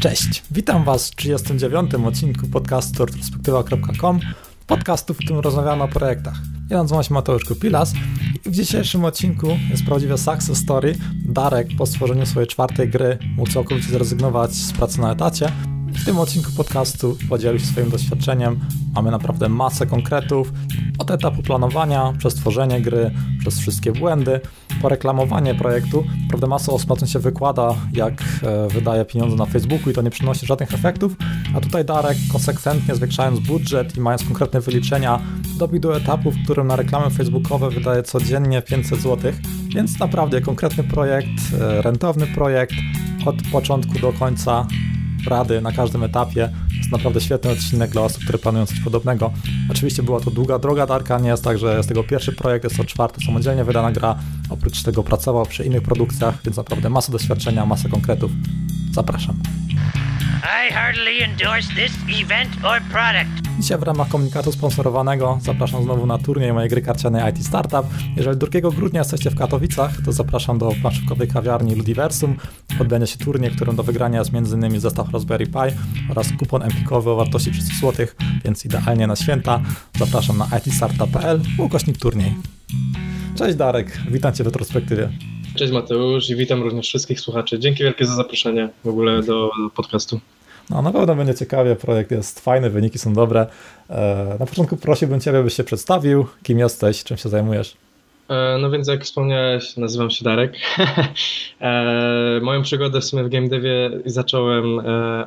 Cześć, witam Was w 39. odcinku podcastu retrospektywa.com, podcastu, w którym rozmawiamy o projektach. Ja nazywam się Mateusz Kupilas i w dzisiejszym odcinku jest prawdziwe success story. Darek po stworzeniu swojej czwartej gry mógł całkowicie zrezygnować z pracy na etacie. W tym odcinku podcastu podzielił się swoim doświadczeniem. Mamy naprawdę masę konkretów od etapu planowania, przez tworzenie gry, przez wszystkie błędy, po reklamowanie projektu. Prawda, masa osób się wykłada, jak e, wydaje pieniądze na Facebooku i to nie przynosi żadnych efektów, a tutaj Darek konsekwentnie zwiększając budżet i mając konkretne wyliczenia, dobił do etapu, w którym na reklamy facebookowe wydaje codziennie 500 zł, więc naprawdę konkretny projekt, e, rentowny projekt, od początku do końca rady na każdym etapie. Naprawdę świetny odcinek dla osób, które planują coś podobnego. Oczywiście była to długa droga Darka, nie jest tak, że jest tego pierwszy projekt, jest to czwarty samodzielnie wydana gra. Oprócz tego pracował przy innych produkcjach, więc naprawdę masa doświadczenia, masa konkretów. Zapraszam. I heartily endorse this event or product. Dzisiaj w ramach komunikatu sponsorowanego zapraszam znowu na turniej mojej gry karcianej IT Startup. Jeżeli 2 grudnia jesteście w Katowicach, to zapraszam do planszówkowej kawiarni Ludiversum. Odbędzie się turniej, którym do wygrania jest m.in. zestaw Raspberry Pi oraz kupon empikowy o wartości 300 zł, więc idealnie na święta. Zapraszam na itstartup.pl ukośnik turniej. Cześć Darek, witam Cię w retrospektywie. Cześć Mateusz i witam również wszystkich słuchaczy. Dzięki wielkie za zaproszenie w ogóle do podcastu. No, na pewno będzie ciekawie, projekt jest fajny, wyniki są dobre. E, na początku prosiłbym Ciebie, byś się przedstawił, kim jesteś, czym się zajmujesz. E, no więc jak wspomniałeś, nazywam się Darek. E, moją przygodę w sumie w game devie zacząłem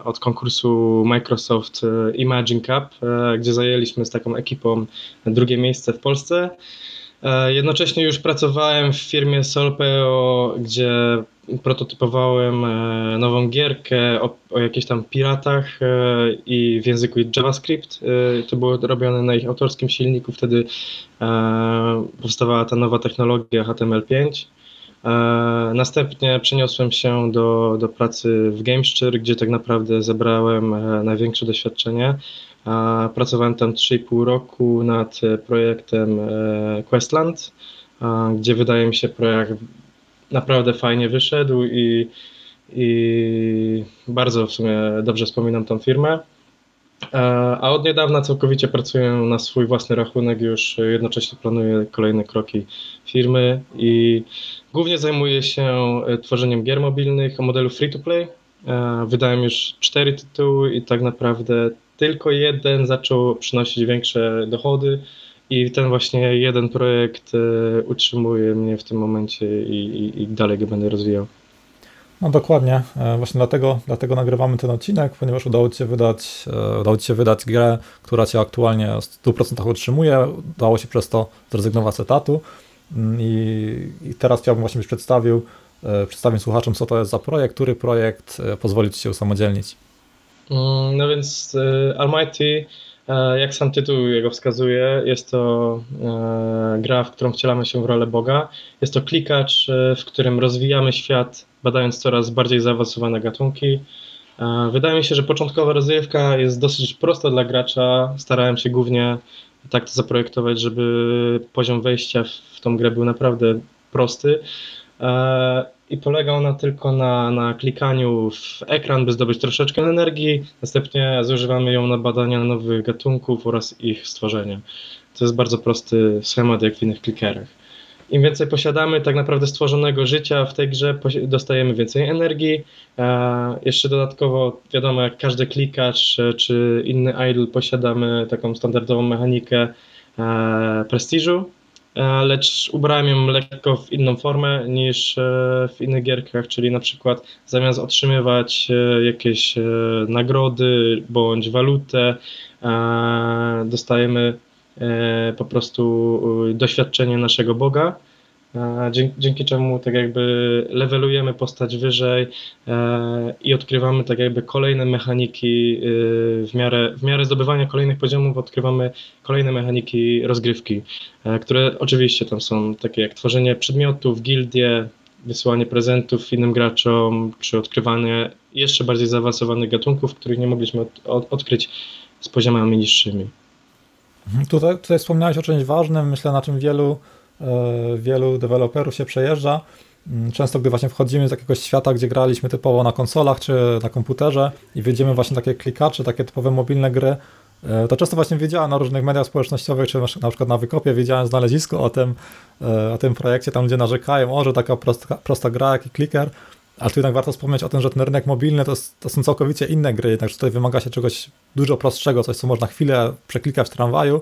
od konkursu Microsoft Imagine Cup, gdzie zajęliśmy z taką ekipą drugie miejsce w Polsce. Jednocześnie już pracowałem w firmie Solpeo, gdzie prototypowałem e, nową gierkę o, o jakichś tam piratach e, i w języku JavaScript. E, to było robione na ich autorskim silniku, wtedy powstawała ta nowa technologia HTML5. Następnie przeniosłem się do, do pracy w GameSture, gdzie tak naprawdę zebrałem największe doświadczenie. Pracowałem tam 3,5 roku nad projektem Questland, gdzie wydaje mi się projekt naprawdę fajnie wyszedł i, i bardzo w sumie dobrze wspominam tą firmę. E, a od niedawna całkowicie pracuję na swój własny rachunek, już jednocześnie planuję kolejne kroki firmy i głównie zajmuję się e, tworzeniem gier mobilnych o modelu free-to-play. E, wydałem już cztery tytuły i tak naprawdę tylko jeden zaczął przynosić większe dochody i ten właśnie jeden projekt e, utrzymuje mnie w tym momencie i, i, i dalej go będę rozwijał. No dokładnie, e, właśnie dlatego, dlatego nagrywamy ten odcinek, ponieważ udało Ci się wydać, e, udało Ci się wydać grę, która Cię aktualnie w 100% utrzymuje, udało się przez to zrezygnować z etatu mm, i, i teraz chciałbym właśnie, byś przedstawił, przedstawił słuchaczom, co to jest za projekt, który projekt pozwoli Ci się usamodzielnić. Mm, no więc Almighty E, jak sam tytuł jego wskazuje, jest to e, gra, w którą wcielamy się w rolę Boga. Jest to klikacz, e, w którym rozwijamy świat, badając coraz bardziej zaawansowane gatunki. Wydaje mi się, że początkowa rozrywka jest dosyć prosta dla gracza. Starałem się głównie tak to zaprojektować, żeby poziom wejścia w tą grę był naprawdę prosty i polega ona tylko na, na klikaniu w ekran, by zdobyć troszeczkę energii. Następnie zużywamy ją na badania nowych gatunków oraz ich stworzenia. To jest bardzo prosty schemat jak w innych klikerach. Im więcej posiadamy tak naprawdę stworzonego życia w tej grze, dostajemy więcej energii. E, jeszcze dodatkowo, wiadomo, jak każdy klikacz e, czy inny idol, posiadamy taką standardową mechanikę e, prestiżu, lecz ubrałem ją lekko w inną formę niż e, w innych gierkach, czyli na przykład zamiast otrzymywać e, jakieś nagrody bądź walutę, dostajemy po prostu doświadczenie naszego Boga dzięki, dzięki czemu tak jakby levelujemy postać wyżej e, i odkrywamy tak jakby kolejne mechaniki y, w miarę, w miarę zdobywania kolejnych poziomów odkrywamy kolejne mechaniki rozgrywki, e, które oczywiście tam są takie jak tworzenie przedmiotów, gildie, wysyłanie prezentów innym graczom, czy odkrywanie jeszcze bardziej zaawansowanych gatunków, których nie mogliśmy od, od, odkryć z poziomami niższymi. Mhm. Tutaj, tutaj wspomniałeś o czymś ważnym, myślę na czym wielu wielu deweloperów się przejeżdża, mm, często gdy właśnie wchodzimy z jakiegoś świata, gdzie graliśmy typowo na konsolach czy na komputerze i widzimy właśnie takie klikacze, takie typowe mobilne gry, e, to często właśnie wiedziałem na różnych mediach społecznościowych, czy na przykład na Wykopie wiedziałem znalezisko o tym, e, o tym projekcie, tam gdzie narzekają, o, że taka prosta, prosta gra, jaki kliker, ale tu jednak warto wspomnieć o tym, że ten rynek mobilny to, to są całkowicie inne gry, także tutaj wymaga się czegoś dużo prostszego, coś co można chwilę przeklikać w tramwaju, E,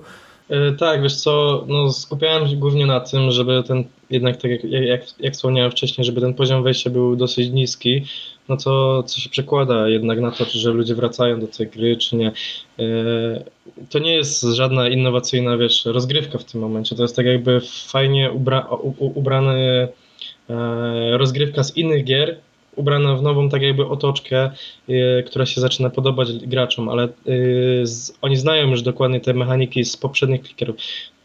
tak, wiesz co, no skupiałem się głównie na tym, żeby ten, jednak tak jak, jak, jak wspomniałem wcześniej, żeby ten poziom wejścia był dosyć niski, no to co się przekłada jednak na to, że ludzie wracają do tej gry, czy nie. E, to nie jest żadna innowacyjna, wiesz, rozgrywka w tym momencie, to jest tak jakby fajnie ubra, ubrany e, rozgrywka z innych gier, ubrana w nową tak jakby otoczkę, y, która się zaczyna podobać graczom, ale y, z, oni znają już dokładnie te mechaniki z poprzednich klikerów.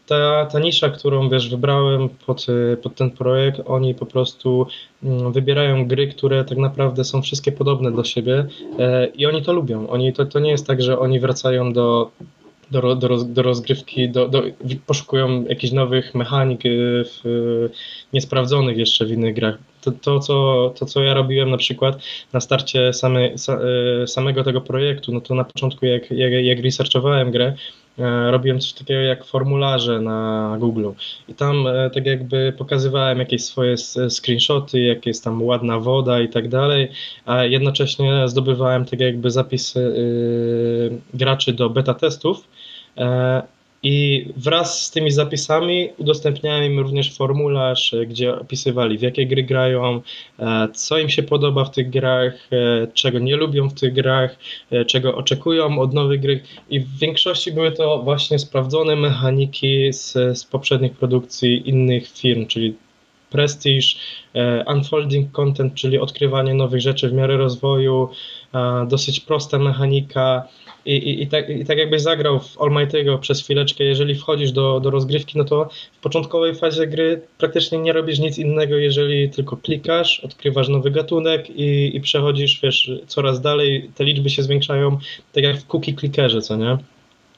Ta, ta nisza, którą wiesz, wybrałem pod, y, pod ten projekt, oni po prostu mm, wybierają gry, które tak naprawdę są wszystkie podobne do siebie i oni to lubią. Oni, to, to nie jest tak, że oni wracają do do, do, do rozgrywki, do, do, poszukują jakichś nowych mechanik w, niesprawdzonych jeszcze w innych grach. To, to, co, to, co ja robiłem na przykład na starcie same, e, samego tego projektu, no to na początku jak, jak, jak researchowałem grę, robiłem coś takiego jak formularze na Google. I tam e, tak jakby pokazywałem jakieś swoje screenshoty, jak jest tam ładna woda i tak dalej, a jednocześnie zdobywałem tak jakby zapisy graczy do beta testów i wraz z tymi zapisami udostępniałem im również formularz, e, gdzie opisywali w jakie gry grają, e, co im się podoba w tych grach, e, czego nie lubią w tych grach, czego oczekują od nowych gry. I w większości były to właśnie sprawdzone mechaniki z, z poprzednich produkcji innych firm, czyli Prestige, Unfolding Content, czyli odkrywanie nowych rzeczy w miarę rozwoju, dosyć prosta mechanika i, i, i, tak, i tak jakbyś zagrał w Almighty'ego przez chwileczkę, jeżeli wchodzisz do, do rozgrywki, no to w początkowej fazie gry praktycznie nie robisz nic innego, jeżeli tylko klikasz, odkrywasz nowy gatunek i, i przechodzisz, wiesz, coraz dalej, te liczby się zwiększają, tak jak w cookie clickerze, co nie?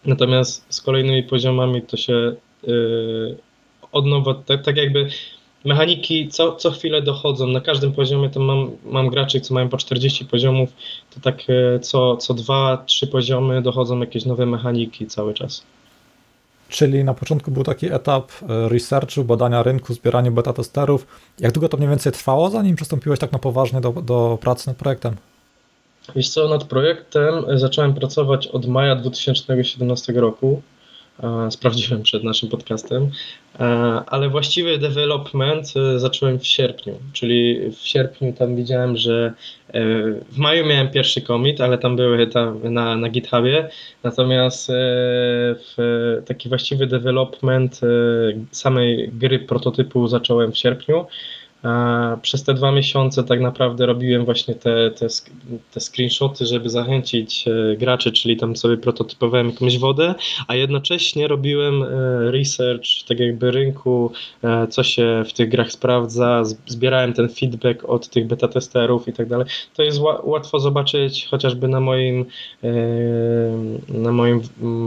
Natomiast z kolejnymi poziomami to się yy, od nowa, tak, tak jakby mechaniki co, co chwilę dochodzą. Na każdym poziomie to mam, mam graczy, co mają po 40 poziomów, to tak e, co, co dwa, trzy poziomy dochodzą jakieś nowe mechaniki cały czas. Czyli na początku był taki etap e, researchu, badania rynku, zbierania beta testerów. Jak długo to mniej więcej trwało, zanim przystąpiłeś tak na poważnie do, do pracy nad projektem? Wiesz co, nad projektem zacząłem pracować od maja 2017 roku. Sprawdziłem przed naszym podcastem, ale właściwy development e, zacząłem w sierpniu, czyli w sierpniu tam widziałem, że e, w maju miałem pierwszy commit, ale tam były tam na, na GitHubie, natomiast e, taki właściwy development samej gry prototypu zacząłem w sierpniu. Przez te dwa miesiące tak naprawdę robiłem właśnie te, te, te screenshoty, żeby zachęcić e, graczy, czyli tam sobie prototypowałem jakąś wodę, a jednocześnie robiłem e, research tak jakby rynku, e, co się w tych grach sprawdza, zbierałem ten feedback od tych beta testerów i tak dalej. To jest łatwo zobaczyć chociażby na moim na moim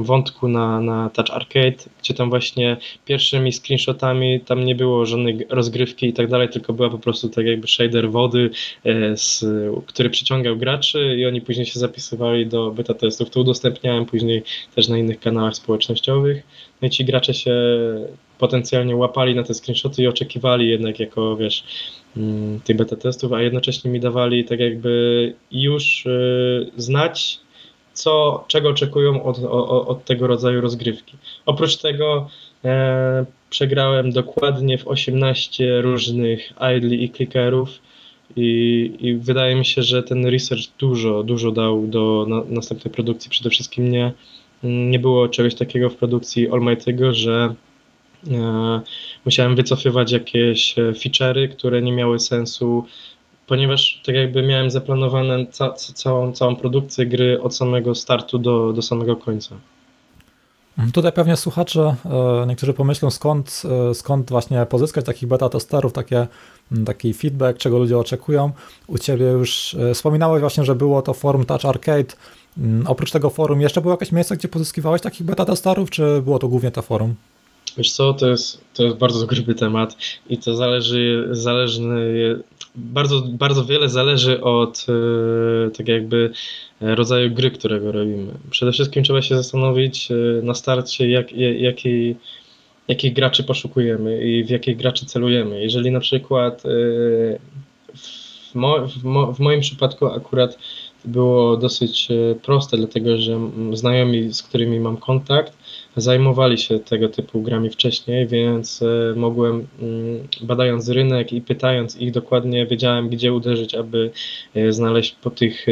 wątku na, na Touch Arcade, gdzie tam właśnie pierwszymi screenshotami tam nie było żadnej rozgrywki i tak dalej, tylko tylko była po prostu tak jakby shader wody, e, z, który przyciągał graczy i oni później się zapisywali do beta testów. To udostępniałem później też na innych kanałach społecznościowych. No i ci gracze się potencjalnie łapali na te screenshoty i oczekiwali jednak jako, wiesz, mm, tych beta testów, a jednocześnie mi dawali tak jakby już e, znać, co, czego oczekują od, od, od tego rodzaju rozgrywki. Oprócz tego e, przegrałem dokładnie w 18 różnych idle i clickerów i, i, wydaje mi się, że ten research dużo, dużo dał do na, następnej produkcji. Przede wszystkim nie, nie było czegoś takiego w produkcji Almighty'ego, że e, musiałem wycofywać jakieś e, feature'y, które nie miały sensu, ponieważ tak jakby miałem zaplanowane ca, całą, całą produkcję gry od samego startu do, do samego końca. Mhm. Tutaj pewnie słuchacze, e, niektórzy pomyślą skąd, e, skąd właśnie pozyskać takich beta testerów, takie, taki feedback, czego ludzie oczekują. U Ciebie już e, wspominałeś właśnie, że było to forum Touch Arcade. Oprócz tego forum jeszcze było jakieś miejsce, gdzie pozyskiwałeś takich beta testerów, czy było to głównie to forum? Wiesz co, to jest, to jest bardzo gruby temat i to zależy, zależny, bardzo, bardzo wiele zależy od e, tak jakby rodzaju gry, którego robimy. Przede wszystkim trzeba się zastanowić na starcie, jak, jaki, jakich graczy poszukujemy i w jakich graczy celujemy. Jeżeli na przykład w, mo, w, mo, w moim przypadku akurat było dosyć e, proste, dlatego że znajomi, z którymi mam kontakt, zajmowali się tego typu grami wcześniej, więc e, mogłem, badając rynek i pytając ich dokładnie, wiedziałem, gdzie uderzyć, aby e, znaleźć po tych,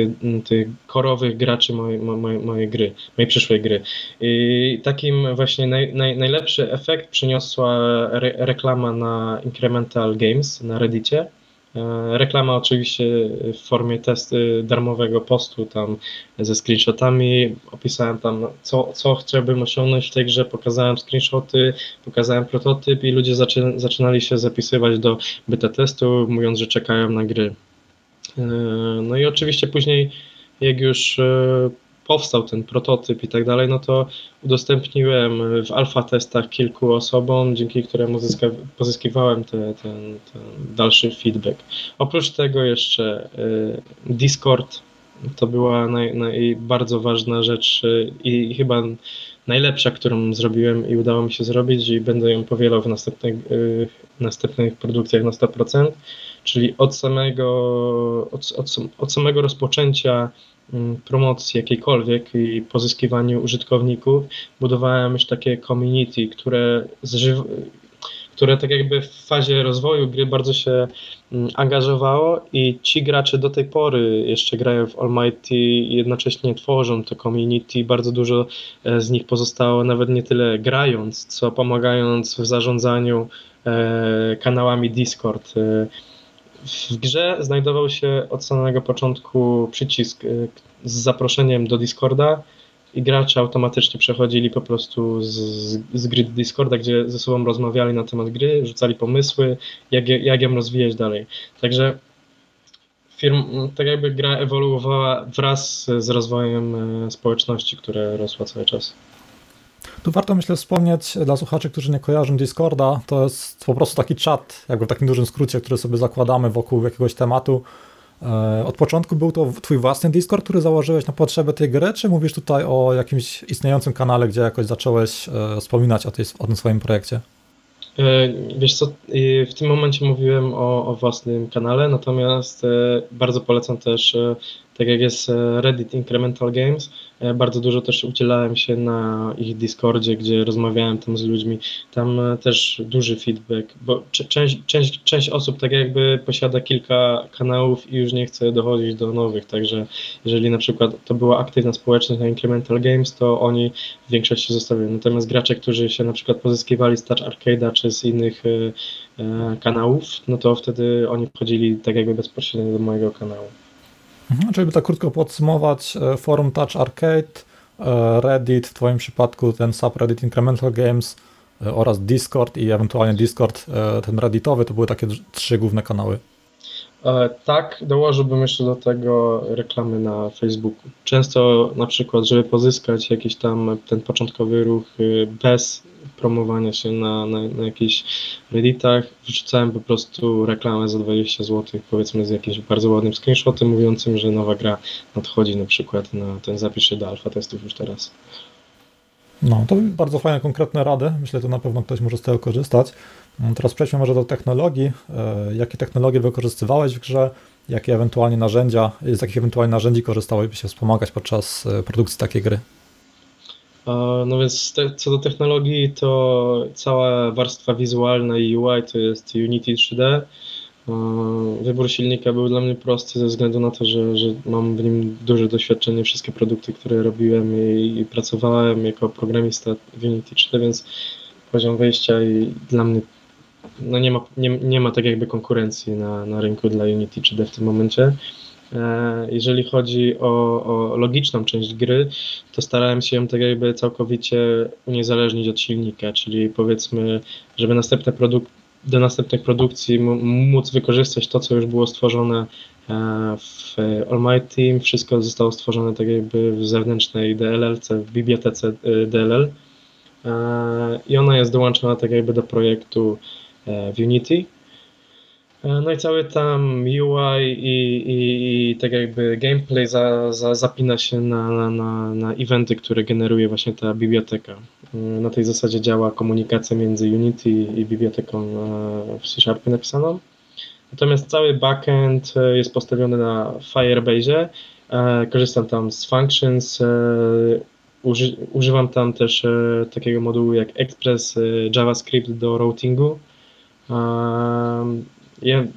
tych korowych graczy mojej, mojej, mojej gry, mojej przyszłej gry. I takim właśnie naj, naj, najlepszy efekt przyniosła re, reklama na Incremental Games na Reddicie E, reklama oczywiście w formie testu darmowego postu tam ze screenshotami. Opisałem tam, co, co chciałbym osiągnąć w tej grze, pokazałem screenshoty, pokazałem prototyp i ludzie zaczę, zaczynali się zapisywać do beta testu, mówiąc, że czekają na gry. E, no i oczywiście później, jak już e, powstał ten prototyp i tak dalej, no to udostępniłem w alfa testach kilku osobom, dzięki któremu pozyskiwałem te, ten, ten, dalszy feedback. Oprócz tego jeszcze y, Discord to była naj, naj, bardzo ważna rzecz y, i chyba najlepsza, którą zrobiłem i udało mi się zrobić i będę ją powielał w następnych, następnych produkcjach na 100%, czyli od samego, od, od, od samego rozpoczęcia Mm, promocji jakiejkolwiek i pozyskiwaniu użytkowników, budowałem już takie community, które, które tak jakby w fazie rozwoju gry bardzo się mm, angażowało i ci gracze do tej pory jeszcze grają w Almighty i jednocześnie tworzą to community. Bardzo dużo e, z nich pozostało nawet nie tyle grając, co pomagając w zarządzaniu e, kanałami Discord. W grze znajdował się od samego początku przycisk y, z zaproszeniem do Discorda i gracze automatycznie przechodzili po prostu z, z gry do Discorda, gdzie ze sobą rozmawiali na temat gry, rzucali pomysły, jak, jak ją rozwijać dalej. Także firm, tak jakby gra ewoluowała wraz z rozwojem y, społeczności, która rosła cały czas. Tu warto myślę wspomnieć dla słuchaczy, którzy nie kojarzą Discorda, to jest po prostu taki czat, jakby w takim dużym skrócie, który sobie zakładamy wokół jakiegoś tematu. E, od początku był to twój własny Discord, który założyłeś na potrzeby tej gry, czy mówisz tutaj o jakimś istniejącym kanale, gdzie jakoś zacząłeś e, wspominać o, tej, o tym swoim projekcie? E, wiesz co, w tym momencie mówiłem o, o własnym kanale, natomiast bardzo polecam też tak jak jest e, Reddit Incremental Games, e, bardzo dużo też udzielałem się na ich Discordzie, gdzie rozmawiałem tam z ludźmi. Tam e, też duży feedback, bo część, część, część osób tak jakby posiada kilka kanałów i już nie chce dochodzić do nowych, także jeżeli na przykład to była aktywna społeczność na Incremental Games, to oni w większości zostawiają. Natomiast gracze, którzy się na przykład pozyskiwali z Touch Arcade'a czy z innych kanałów, no to wtedy oni wchodzili tak jakby bezpośrednio do mojego kanału. Mhm, czyli by tak krótko podsumować, e, forum Touch Arcade, e, Reddit, w Twoim przypadku ten subreddit Incremental Games e, oraz Discord i ewentualnie Discord ten redditowy, to były takie trzy główne kanały. Tak, dołożyłbym jeszcze do tego reklamy na Facebooku. Często na przykład, żeby pozyskać jakiś tam ten początkowy ruch bez promowania się na, na, na jakichś redditach, wrzucałem po prostu reklamę za 20 zł, powiedzmy z jakimś bardzo ładnym screenshotem mówiącym, że nowa gra nadchodzi na przykład na ten zapisz się do alfa testów już teraz. No, to bardzo fajne, konkretne rady. Myślę, że to na pewno ktoś może z tego korzystać. Mm, teraz przejdźmy może do technologii. E, jakie technologie wykorzystywałeś w grze? Jakie ewentualnie narzędzia, z jakich ewentualnie narzędzi korzystałeś, by się wspomagać podczas e, produkcji takiej gry? No więc te, co do technologii, to cała warstwa wizualna i UI to jest Unity 3D. Wybór silnika był dla mnie prosty ze względu na to, że, że mam w nim duże doświadczenie, wszystkie produkty, które robiłem i, i pracowałem jako programista w Unity 3D, więc poziom wejścia i dla mnie no nie, ma, nie, nie ma tak jakby konkurencji na, na rynku dla Unity 3D w tym momencie. E, jeżeli chodzi o, o, logiczną część gry, to starałem się ją tak jakby całkowicie uniezależnić od silnika, czyli powiedzmy, żeby następne produk do następnych produkcji móc wykorzystać to, co już było stworzone e, w Almighty. Wszystko zostało stworzone tak jakby w zewnętrznej DLL, w bibliotece e, DLL. i ona jest dołączona tak jakby do projektu w Unity. No i cały tam UI i, i, i tak jakby gameplay za, za, zapina się na, na, na eventy, które generuje właśnie ta biblioteka. Na tej zasadzie działa komunikacja między Unity i biblioteką w C Sharpie napisaną. Natomiast cały backend e, jest postawiony na Firebase. E, korzystam tam z functions. E, uży, używam tam też takiego modułu jak Express JavaScript do routingu.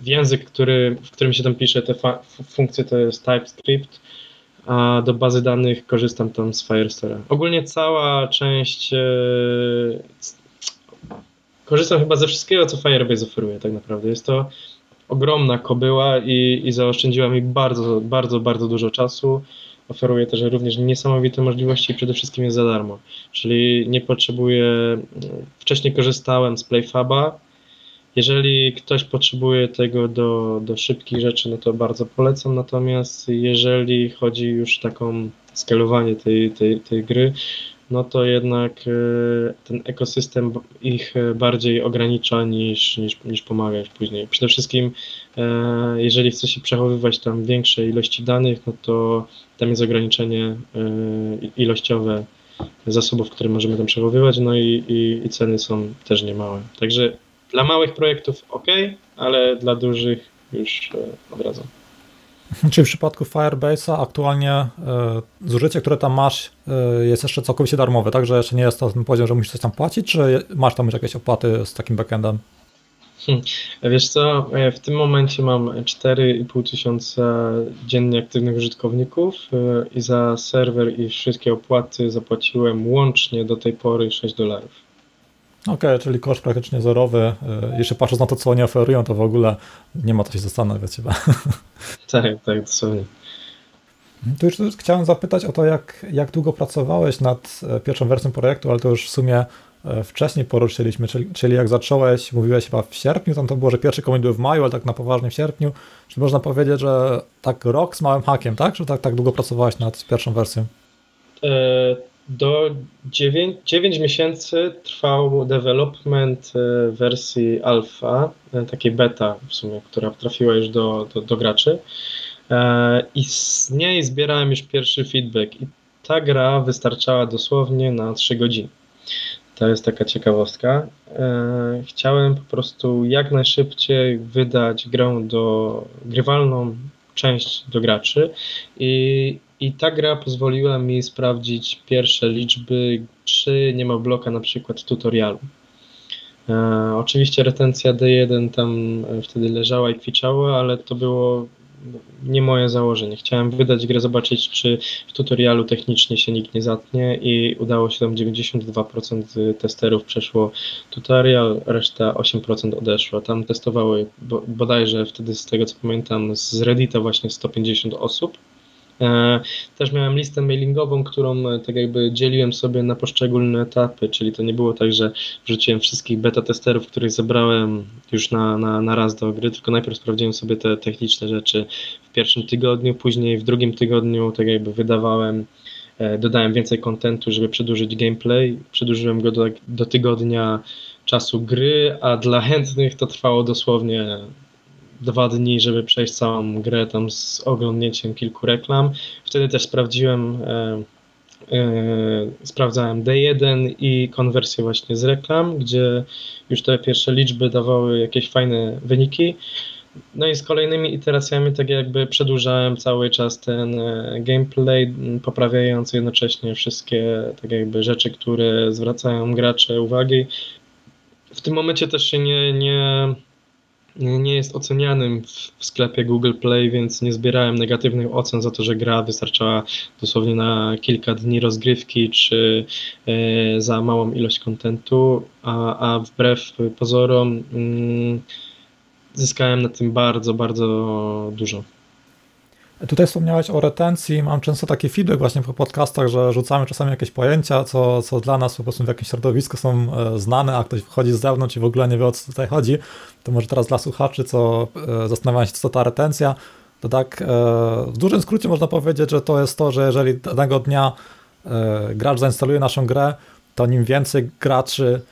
Język, który, w którym się tam pisze te funkcje, to jest TypeScript, a do bazy danych korzystam tam z Firestore. Ogólnie cała część. Korzystam chyba ze wszystkiego, co Firebase oferuje, tak naprawdę. Jest to ogromna kobyła i, i zaoszczędziła mi bardzo, bardzo, bardzo dużo czasu. Oferuje też również niesamowite możliwości i przede wszystkim jest za darmo. Czyli nie potrzebuję. Wcześniej korzystałem z PlayFaba. Jeżeli ktoś potrzebuje tego do, do szybkich rzeczy, no to bardzo polecam. Natomiast jeżeli chodzi już taką skalowanie tej, tej, tej gry, no to jednak e, ten ekosystem ich e, bardziej ogranicza niż, niż, niż pomaga później. Przede wszystkim, e, jeżeli chce się przechowywać tam większe ilości danych, no to tam jest ograniczenie ilościowe zasobów, które możemy tam przechowywać, no i, i, i ceny są też niemałe. Także dla małych projektów ok, ale dla dużych już odradzam. Czyli w przypadku Firebase'a aktualnie e, zużycie, które tam masz, e, jest jeszcze całkowicie darmowe, także jeszcze nie jest to ten poziom, że musisz coś tam płacić, czy masz tam już jakieś opłaty z takim backendem? Hmm. Wiesz co, e, w tym momencie mam 4,5 tysiąca dziennie aktywnych użytkowników i za serwer i wszystkie opłaty zapłaciłem łącznie do tej pory 6 dolarów. Okej, okay, czyli koszt praktycznie zerowy. E, Jeszcze patrząc na to, co oni oferują, to w ogóle nie ma co się zastanawiać chyba. Tak, tak, dosłownie. Tu już chciałem zapytać o to, jak, jak długo pracowałeś nad e, pierwszą wersją projektu, ale to już w sumie e, wcześniej poruszyliśmy, czyli, czyli jak zacząłeś, mówiłeś chyba w sierpniu, tam to było, że pierwszy komitet był w maju, ale tak na poważnie w sierpniu. Czy można powiedzieć, że tak rok z małym hakiem, tak? Że tak, tak długo pracowałeś nad pierwszą wersją? E do 9, 9 miesięcy trwał development e, wersji alfa, e, takiej beta w sumie, która trafiła już do, do, do graczy. E, I z niej zbierałem już pierwszy feedback. I ta gra wystarczała dosłownie na 3 godziny. To jest taka ciekawostka. Chciałem po prostu jak najszybciej wydać grę do grywalną część do graczy i i ta gra pozwoliła mi sprawdzić pierwsze liczby, czy nie ma bloka na przykład tutorialu. E, oczywiście retencja D1 tam e, wtedy leżała i kwiczała, ale to było nie moje założenie. Chciałem wydać grę, zobaczyć, czy w tutorialu technicznie się nikt nie zatnie i udało się tam 92% testerów przeszło tutorial, reszta 8% odeszło. Tam testowały bodajże wtedy z tego co pamiętam z Reddita właśnie 150 osób też miałem listę mailingową, którą e, tak jakby dzieliłem sobie na poszczególne etapy, czyli to nie było tak, że wrzuciłem wszystkich beta testerów, których zebrałem już na, na, na raz do gry, tylko najpierw sprawdziłem sobie te techniczne rzeczy w pierwszym tygodniu, później w drugim tygodniu tak jakby wydawałem e, dodałem więcej kontentu, żeby przedłużyć gameplay. Przedłużyłem go do, do tygodnia czasu gry, a dla chętnych to trwało dosłownie dwa dni, żeby przejść całą grę tam z oglądnięciem kilku reklam. Wtedy też sprawdziłem, e, e, sprawdzałem D1 i konwersję właśnie z reklam, gdzie już te pierwsze liczby dawały jakieś fajne wyniki. No i z kolejnymi iteracjami tak jakby przedłużałem cały czas ten e, gameplay, poprawiając jednocześnie wszystkie tak jakby rzeczy, które zwracają gracze uwagi. W tym momencie też się nie, nie nie jest ocenianym w sklepie Google Play, więc nie zbierałem negatywnych ocen za to, że gra wystarczała dosłownie na kilka dni rozgrywki, czy e, za małą ilość kontentu, a, a wbrew pozorom mm, zyskałem na tym bardzo, bardzo dużo. Tutaj wspomniałeś o retencji. Mam często taki feedback właśnie po podcastach, że rzucamy czasami jakieś pojęcia, co, co dla nas po prostu w jakimś środowisku są e, znane, a ktoś wchodzi z zewnątrz i w ogóle nie wie o co tutaj chodzi. To może teraz dla słuchaczy, co e, zastanawiają się, co ta retencja, to tak e, w dużym skrócie można powiedzieć, że to jest to, że jeżeli danego dnia gracz zainstaluje naszą grę, to nim więcej graczy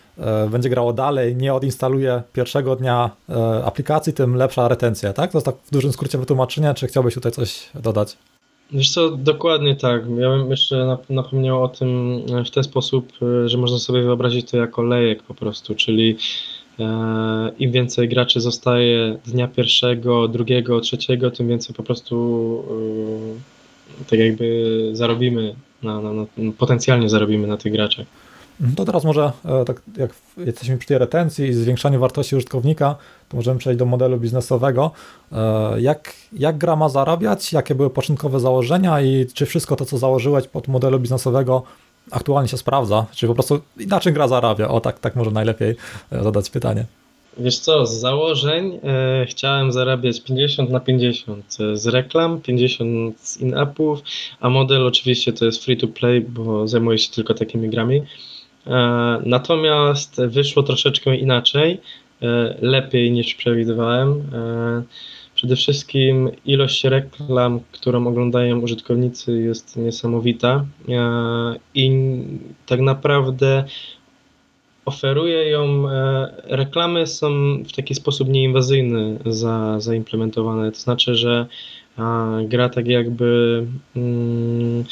będzie grało dalej, nie odinstaluje pierwszego dnia e, aplikacji, tym lepsza retencja, tak? To jest tak w dużym skrócie wytłumaczenie, czy chciałbyś tutaj coś dodać? Wiesz co, dokładnie tak. Ja bym jeszcze napomniał o tym w ten sposób, że można sobie wyobrazić to jako lejek po prostu, czyli im więcej graczy zostaje dnia pierwszego, drugiego, trzeciego, tym więcej po prostu tak jakby zarobimy, na, na, na, potencjalnie zarobimy na tych graczach. Mhm, to teraz może, e, tak jak jesteśmy przy tej retencji i zwiększaniu wartości użytkownika, to możemy przejść do modelu biznesowego. E, jak, jak gra ma zarabiać? Jakie były początkowe założenia i czy wszystko to, co założyłeś pod modelu biznesowego aktualnie się sprawdza? Czy po prostu inaczej gra zarabia? O tak, tak może najlepiej e, zadać pytanie. Wiesz co, z założeń e, chciałem zarabiać 50 na 50 z reklam, 50 z in-appów, a model oczywiście to jest free to play, bo zajmuję się tylko takimi grami. E, natomiast wyszło troszeczkę inaczej, e, lepiej niż przewidywałem. E, przede wszystkim ilość reklam, którą oglądają użytkownicy jest niesamowita i tak naprawdę oferuje ją, reklamy są w taki sposób nieinwazyjny za, zaimplementowane, to znaczy, że gra tak jakby mm,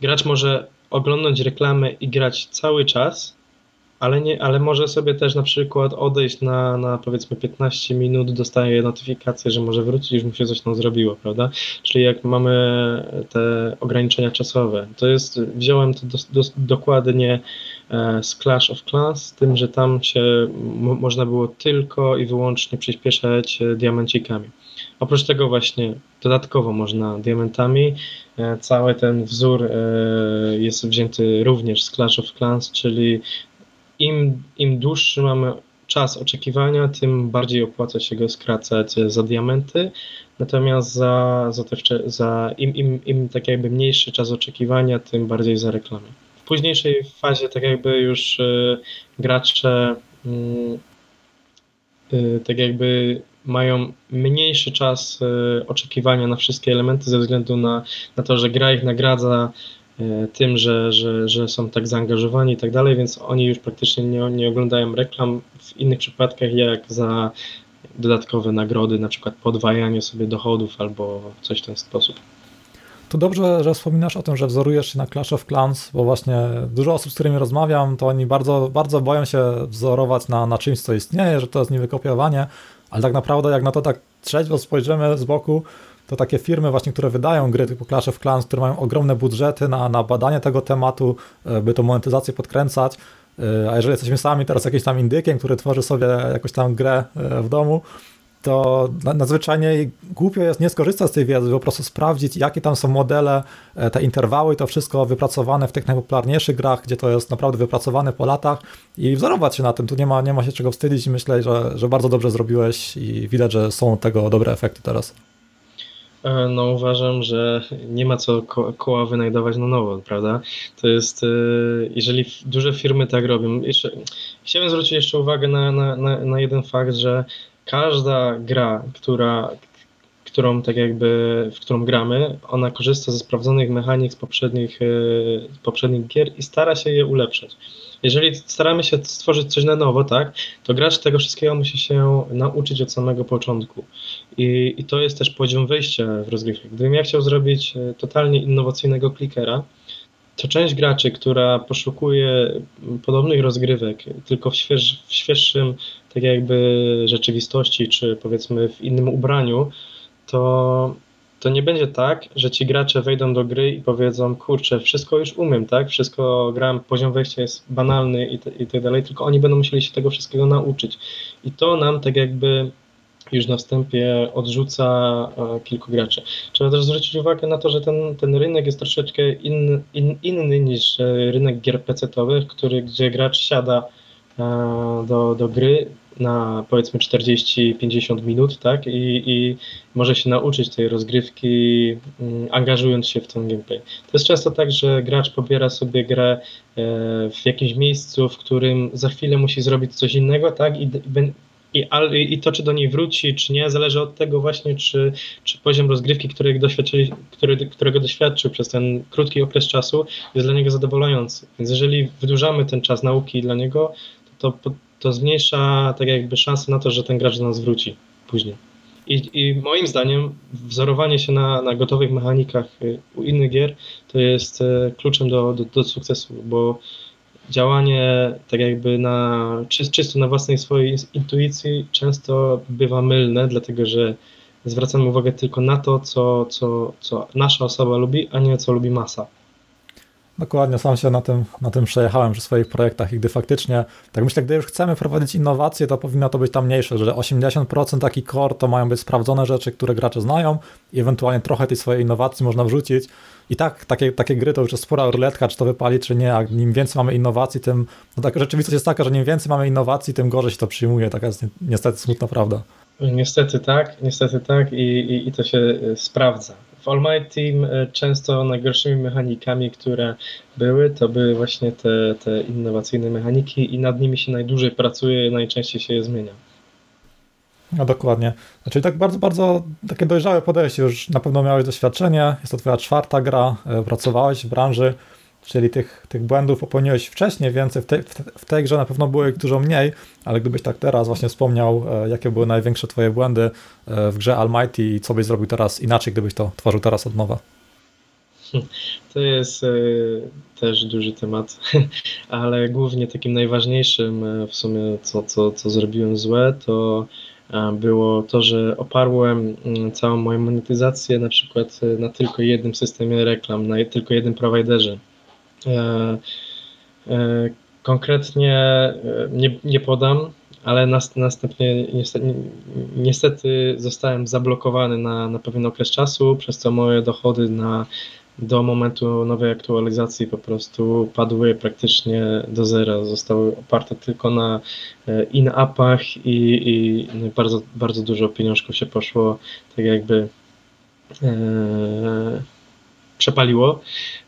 gracz może oglądać reklamę i grać cały czas, ale, nie, ale może sobie też na przykład odejść na, na powiedzmy 15 minut, dostaje notyfikację, że może wrócić, już mu się coś tam zrobiło, prawda? Czyli jak mamy te ograniczenia czasowe, to jest, wziąłem to do, do, dokładnie e, z Clash of Clans, z tym, że tam się można było tylko i wyłącznie przyspieszać e, diamencikami. Oprócz tego właśnie dodatkowo można diamentami. E, cały ten wzór jest wzięty również z Clash of Clans, czyli im, im dłuższy mamy czas oczekiwania, tym bardziej opłaca się go skracać za diamenty, natomiast za, za, te, za im, im, im tak jakby mniejszy czas oczekiwania, tym bardziej za reklamy. W późniejszej fazie tak jakby już y, gracze y, tak jakby mają mniejszy czas oczekiwania na wszystkie elementy ze względu na, na to, że gra ich nagradza E, tym, że, że, że są tak zaangażowani i tak dalej, więc oni już praktycznie nie, nie oglądają reklam w innych przypadkach jak za dodatkowe nagrody, na przykład podwajanie sobie dochodów albo coś w ten sposób. To dobrze, że wspominasz o tym, że wzorujesz się na Clash of Clans, bo właśnie dużo osób, z którymi rozmawiam, to oni bardzo, bardzo boją się wzorować na, na czymś, co istnieje, że to jest niby kopiowanie, ale tak naprawdę jak na to tak trzeźwo spojrzymy z boku, to takie firmy właśnie, które wydają gry typu Clash of Clans, które mają ogromne budżety na, na badanie tego tematu, e, by tą monetyzację podkręcać, e, a jeżeli jesteśmy sami teraz jakimś tam indykiem, który tworzy sobie jakąś tam grę e, w domu, to nadzwyczajnie głupio jest nie skorzystać z tej wiedzy, po prostu sprawdzić, jakie tam są modele, te interwały to wszystko wypracowane w tych najpopularniejszych grach, gdzie to jest naprawdę wypracowane po latach i wzorować się na tym. Tu nie ma, nie ma się czego wstydzić i myślę, że, że bardzo dobrze zrobiłeś i widać, że są tego dobre efekty teraz. E, no uważam, że nie ma co ko koła wynajdować na nowo, prawda? To jest, e, jeżeli duże firmy tak robią, jeszcze, chciałem zwrócić jeszcze uwagę na, na, na, na jeden fakt, że każda gra, która, którą tak jakby, w którą gramy, ona korzysta ze sprawdzonych mechanik z poprzednich, e, poprzednich gier i stara się je ulepszać jeżeli staramy się stworzyć coś na nowo, tak, to gracz tego wszystkiego musi się nauczyć od samego początku. I, i to jest też poziom wejścia w rozgrywkę. Gdybym ja chciał zrobić e, totalnie innowacyjnego klikera, to część graczy, która poszukuje podobnych rozgrywek, tylko w, śwież, w świeższym tak jakby rzeczywistości, czy powiedzmy w innym ubraniu, to to nie będzie tak, że ci gracze wejdą do gry i powiedzą, kurczę, wszystko już umiem, tak? Wszystko gram, poziom wejścia jest banalny i, i tak dalej, tylko oni będą musieli się tego wszystkiego nauczyć. I to nam tak jakby już na wstępie odrzuca e, kilku graczy. Trzeba też zwrócić uwagę na to, że ten, ten rynek jest troszeczkę in, in, inny niż e, rynek gier PC-owych, który, gdzie gracz siada do, do gry, na powiedzmy 40-50 minut, tak? I, I może się nauczyć tej rozgrywki, mm, angażując się w ten gameplay. To jest często tak, że gracz pobiera sobie grę e, w jakimś miejscu, w którym za chwilę musi zrobić coś innego, tak? I, i, I to, czy do niej wróci, czy nie, zależy od tego właśnie, czy, czy poziom rozgrywki, którego, doświadczyli, który, którego doświadczył przez ten krótki okres czasu, jest dla niego zadowalający. Więc jeżeli wydłużamy ten czas nauki dla niego, to, to, zmniejsza tak jakby szanse na to, że ten gracz do nas wróci później. I, I, moim zdaniem wzorowanie się na, na gotowych mechanikach y, u innych gier to jest y, kluczem do, do, do sukcesu, bo działanie tak jakby na, czysto na własnej swojej intuicji często bywa mylne, dlatego że zwracamy uwagę tylko na to, co, co, co nasza osoba lubi, a nie co lubi masa. Dokładnie, sam się na tym, na tym przejechałem przy swoich projektach i gdy faktycznie, tak myślę, gdy już chcemy prowadzić innowacje, to powinno to być tam mniejsze, że 80% taki core to mają być sprawdzone rzeczy, które gracze znają i ewentualnie trochę tej swojej innowacji można wrzucić. I tak, takie, takie gry to już jest spora ruletka, czy to wypali, czy nie, a im więcej mamy innowacji, tym, no tak, rzeczywistość jest taka, że im więcej mamy innowacji, tym gorzej się to przyjmuje, taka jest niestety smutna prawda. Niestety tak, niestety tak i, i, i to się e, sprawdza. W Team e, często najgorszymi mechanikami, które były, to były właśnie te, te innowacyjne mechaniki i nad nimi się najdłużej pracuje, najczęściej się je zmienia. No dokładnie. Znaczy tak bardzo, bardzo takie dojrzałe podejście, już na pewno miałeś doświadczenie, jest to twoja czwarta gra, e, pracowałeś w branży, czyli tych, tych błędów popełniłeś wcześniej więcej, w, te, w tej grze na pewno było ich dużo mniej, ale gdybyś tak teraz właśnie wspomniał, e, jakie były największe twoje błędy e, w grze Almighty i co byś zrobił teraz inaczej, gdybyś to tworzył teraz od nowa? To jest y, też duży temat, ale głównie takim najważniejszym w sumie, co, co, co zrobiłem złe, to było to, że oparłem mm, całą moją monetyzację na przykład e, na tylko jednym systemie reklam, na tylko jednym prowajderze. E, e, konkretnie nie, nie podam, ale następnie niestety, niestety zostałem zablokowany na, na pewien okres czasu, przez co moje dochody na do momentu nowej aktualizacji po prostu padły praktycznie do zera. Zostały oparte tylko na e, in-appach i, i bardzo, bardzo dużo pieniążków się poszło tak jakby e, przepaliło,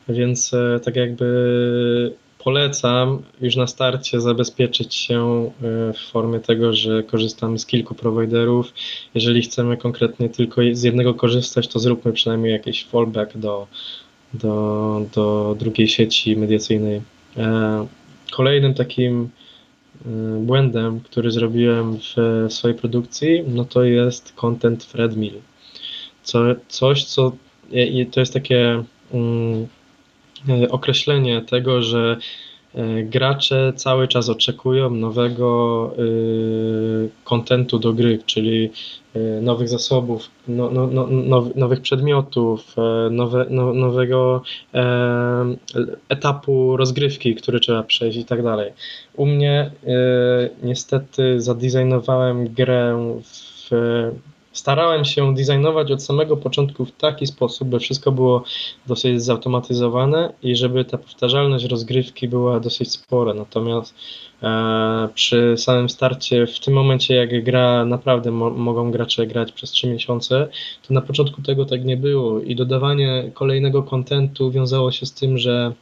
więc e, tak jakby polecam już na starcie zabezpieczyć się e, w formie tego, że korzystamy z kilku prowajderów. Jeżeli chcemy konkretnie tylko z jednego korzystać, to zróbmy przynajmniej jakiś fallback do, do, do drugiej sieci mediacyjnej. E, kolejnym takim błędem, który zrobiłem w swojej produkcji, no to jest content Fredmill. Co, coś, co to jest takie um, określenie tego, że E, gracze cały czas oczekują nowego y, kontentu do gry, czyli nowych zasobów, no, no, no, nowych przedmiotów, e, nowe, no, nowego e, etapu rozgrywki, który trzeba przejść i tak dalej. U mnie niestety zadesignowałem grę w starałem się designować od samego początku w taki sposób, by wszystko było dosyć zautomatyzowane i żeby ta powtarzalność rozgrywki była dosyć spora. Natomiast e, przy samym starcie, w tym momencie, jak gra naprawdę mo mogą gracze grać przez 3 miesiące, to na początku tego tak nie było i dodawanie kolejnego kontentu wiązało się z tym, że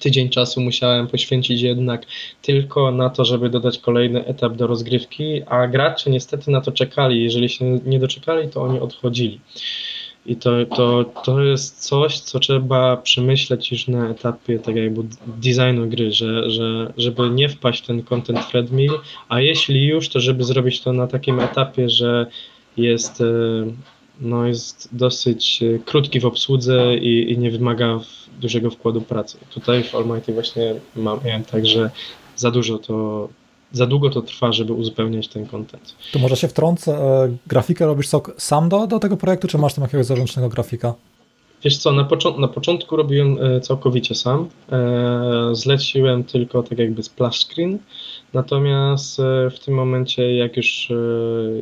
tydzień czasu musiałem poświęcić jednak tylko na to, żeby dodać kolejny etap do rozgrywki, a gracze niestety na to czekali. Jeżeli się nie doczekali, to oni odchodzili. I to, to, to jest coś, co trzeba przemyśleć już na etapie tak jakby designu gry, że, że żeby nie wpaść w ten content treadmill, a jeśli już, to żeby zrobić to na takim etapie, że jest, e, no jest dosyć e, krótki w obsłudze i, i nie wymaga dużego wkładu pracy. Tutaj w Almighty właśnie mam, miałem tak, że za dużo to, za długo to trwa, żeby uzupełniać ten content. To może się wtrącę, e, grafikę robisz sam do, do tego projektu, czy masz tam jakiegoś zaręcznego grafika? Wiesz co, na, począ na początku robiłem e, całkowicie sam. E, zleciłem tylko tak jakby splash screen, natomiast e, w tym momencie jak już,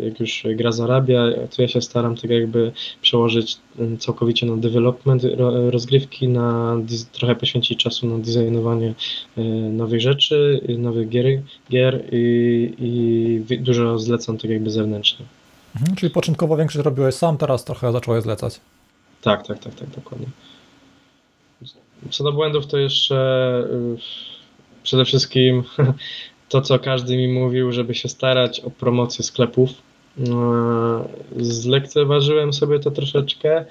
jak już gra zarabia, to ja się staram tak jakby przełożyć całkowicie na development rozgrywki, na trochę poświęcić czasu na designowanie nowych rzeczy, nowych gier, gier i, i dużo zlecam tak jakby zewnętrznie. Mhm, czyli początkowo większość robiłeś sam, teraz trochę zacząłeś zlecać. Tak, tak, tak, tak, dokładnie. Co do błędów, to jeszcze y, przede wszystkim to, co każdy mi mówił, żeby się starać o promocję sklepów. Zlekceważyłem sobie to troszeczkę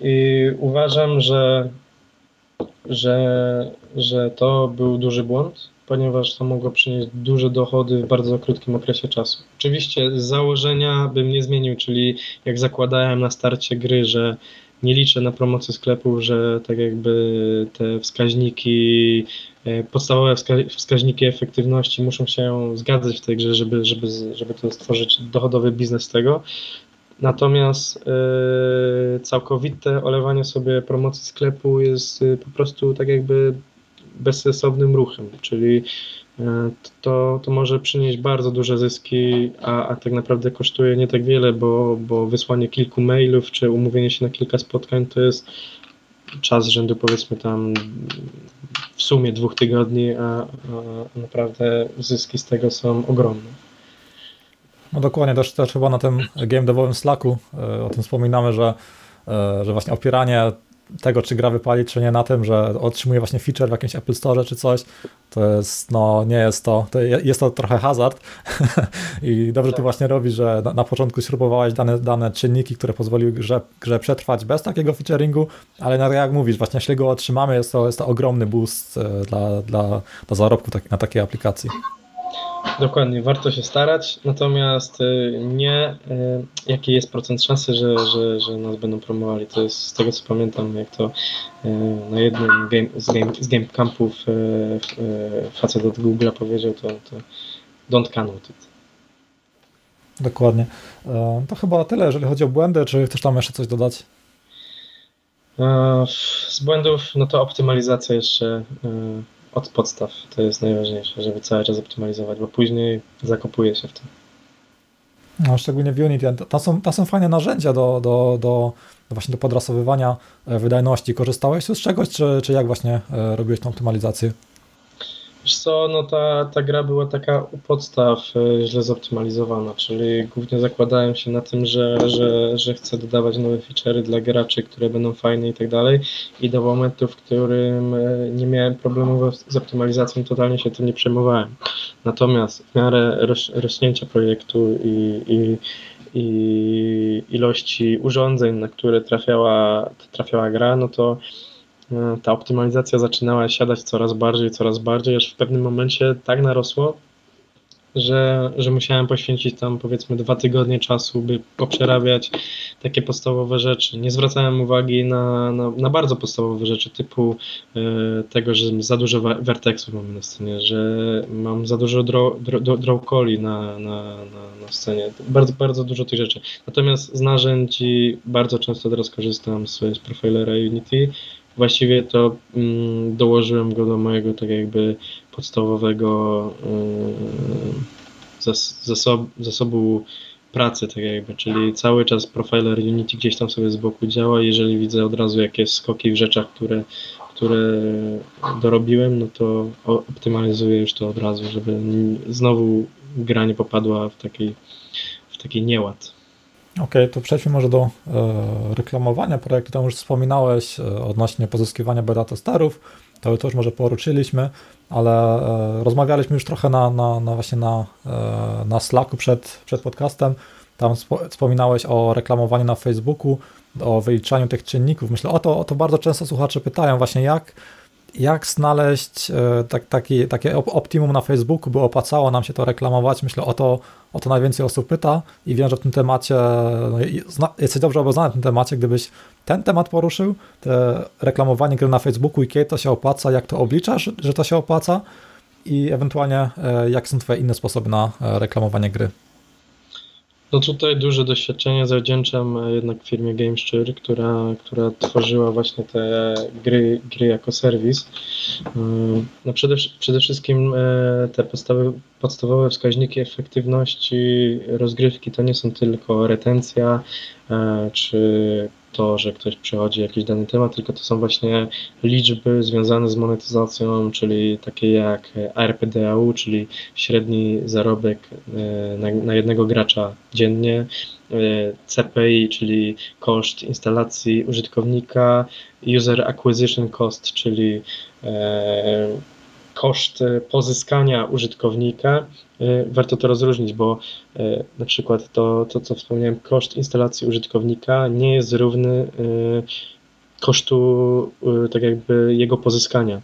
i uważam, że, że, że to był duży błąd, ponieważ to mogło przynieść duże dochody w bardzo krótkim okresie czasu. Oczywiście z założenia bym nie zmienił, czyli jak zakładałem na starcie gry, że nie liczę na promocję sklepów, że tak jakby te wskaźniki, e, podstawowe wskaźniki efektywności muszą się zgadzać w tej grze, żeby, żeby, żeby to stworzyć dochodowy biznes z tego. Natomiast yy, całkowite olewanie sobie promocji sklepu jest yy, po prostu tak jakby bezsensownym ruchem, czyli E, to, to może przynieść bardzo duże zyski, a, a tak naprawdę kosztuje nie tak wiele, bo, bo wysłanie kilku mailów czy umówienie się na kilka spotkań to jest czas rzędu powiedzmy tam w sumie dwóch tygodni, a, a naprawdę zyski z tego są ogromne. No dokładnie, też, też chyba na tym game devowym Slacku e, o tym wspominamy, że, e, że właśnie opieranie tego, czy gra wypali, czy nie na tym, że otrzymuje właśnie feature w jakimś Apple Store czy coś, to jest, no nie jest to, to jest to trochę hazard i dobrze tak. ty właśnie robisz, że na, na, początku śrubowałeś dane, dane czynniki, które pozwoliły grze, grze przetrwać bez takiego featuringu, ale no, jak mówisz, właśnie jeśli go otrzymamy, jest to, jest to ogromny boost e, dla, dla, dla zarobku tak, na takiej aplikacji. Dokładnie, warto się starać, natomiast y, nie y, jaki jest procent szansy, że, że, że nas będą promowali. To jest z tego co pamiętam, jak to y, na jednym game, z, game, z game campów facet od Google'a powiedział, to, to don't count it. Dokładnie. E, to chyba tyle, jeżeli chodzi o błędy, czy chcesz tam jeszcze coś dodać? E, z błędów, no to optymalizacja jeszcze od podstaw. To jest najważniejsze, żeby cały czas optymalizować, bo później zakopuje się w tym. No, szczególnie w Unity. Tam są, są fajne narzędzia do, do, do, właśnie do podrasowywania e, wydajności. Korzystałeś z czegoś, czy, czy jak właśnie e, robiłeś tą optymalizację? Wiesz co, no ta, ta gra była taka u podstaw e, źle zoptymalizowana, czyli głównie zakładałem się na tym, że, że, że chcę dodawać nowe feature'y dla graczy, które będą fajne i tak dalej i do momentu, w którym e, nie miałem problemów z optymalizacją, totalnie się tym nie przejmowałem. Natomiast w miarę roś, rośnięcia projektu i, i i ilości urządzeń, na które trafiała, trafiała gra, no to ta optymalizacja zaczynała siadać coraz bardziej, coraz bardziej, aż w pewnym momencie tak narosło, że, że musiałem poświęcić tam powiedzmy dwa tygodnie czasu, by poprzerabiać takie podstawowe rzeczy. Nie zwracałem uwagi na, na, na bardzo podstawowe rzeczy, typu y, tego, że za dużo werteksów mamy na scenie, że mam za dużo draw, coli na, na, na, na scenie. Bardzo, bardzo dużo tych rzeczy. Natomiast z narzędzi bardzo często teraz korzystam z, z Profilera Unity właściwie to mm, dołożyłem go do mojego tak jakby podstawowego y, zas, zasob, zasobu pracy, tak jakby, czyli cały czas profiler Unity gdzieś tam sobie z boku działa. Jeżeli widzę od razu jakieś skoki w rzeczach, które, które dorobiłem, no to optymalizuję już to od razu, żeby znowu gra nie popadła w taki, w taki nieład. OK, to przejdźmy może do e, reklamowania projektu. Tam już wspominałeś e, odnośnie pozyskiwania beta testerów. To, już może poruszyliśmy, ale e, rozmawialiśmy już trochę na, na, na właśnie na, e, na Slacku przed, przed podcastem. Tam wspominałeś o reklamowaniu na Facebooku, o wyliczaniu tych czynników. Myślę, o to, o to bardzo często słuchacze pytają właśnie, jak jak znaleźć e, tak, taki, takie optimum na Facebooku, by opłacało nam się to reklamować. Myślę, o to, o to najwięcej osób pyta i wiem, że w tym temacie no, jesteś dobrze obeznany w tym temacie. Gdybyś ten temat poruszył, te reklamowanie gry na Facebooku i kiedy to się opłaca, jak to obliczasz, że to się opłaca i ewentualnie e, jakie są Twoje inne sposoby na e, reklamowanie gry. No tutaj duże doświadczenie zawdzięczam e, jednak firmie GameSture, która, która tworzyła właśnie te gry, gry jako serwis. E, no przede, przede wszystkim e, te podstawy, podstawowe wskaźniki efektywności rozgrywki to nie są tylko retencja czy to, że ktoś przechodzi jakiś dany temat, tylko to są właśnie liczby związane z monetyzacją, czyli takie jak ARPDAU, czyli średni zarobek e, na, na jednego gracza dziennie, e, CPI, czyli koszt instalacji użytkownika, User Acquisition Cost, czyli e, koszt pozyskania użytkownika. Warto to rozróżnić, bo na przykład to, to co wspomniałem, koszt instalacji użytkownika nie jest równy kosztu tak jakby jego pozyskania.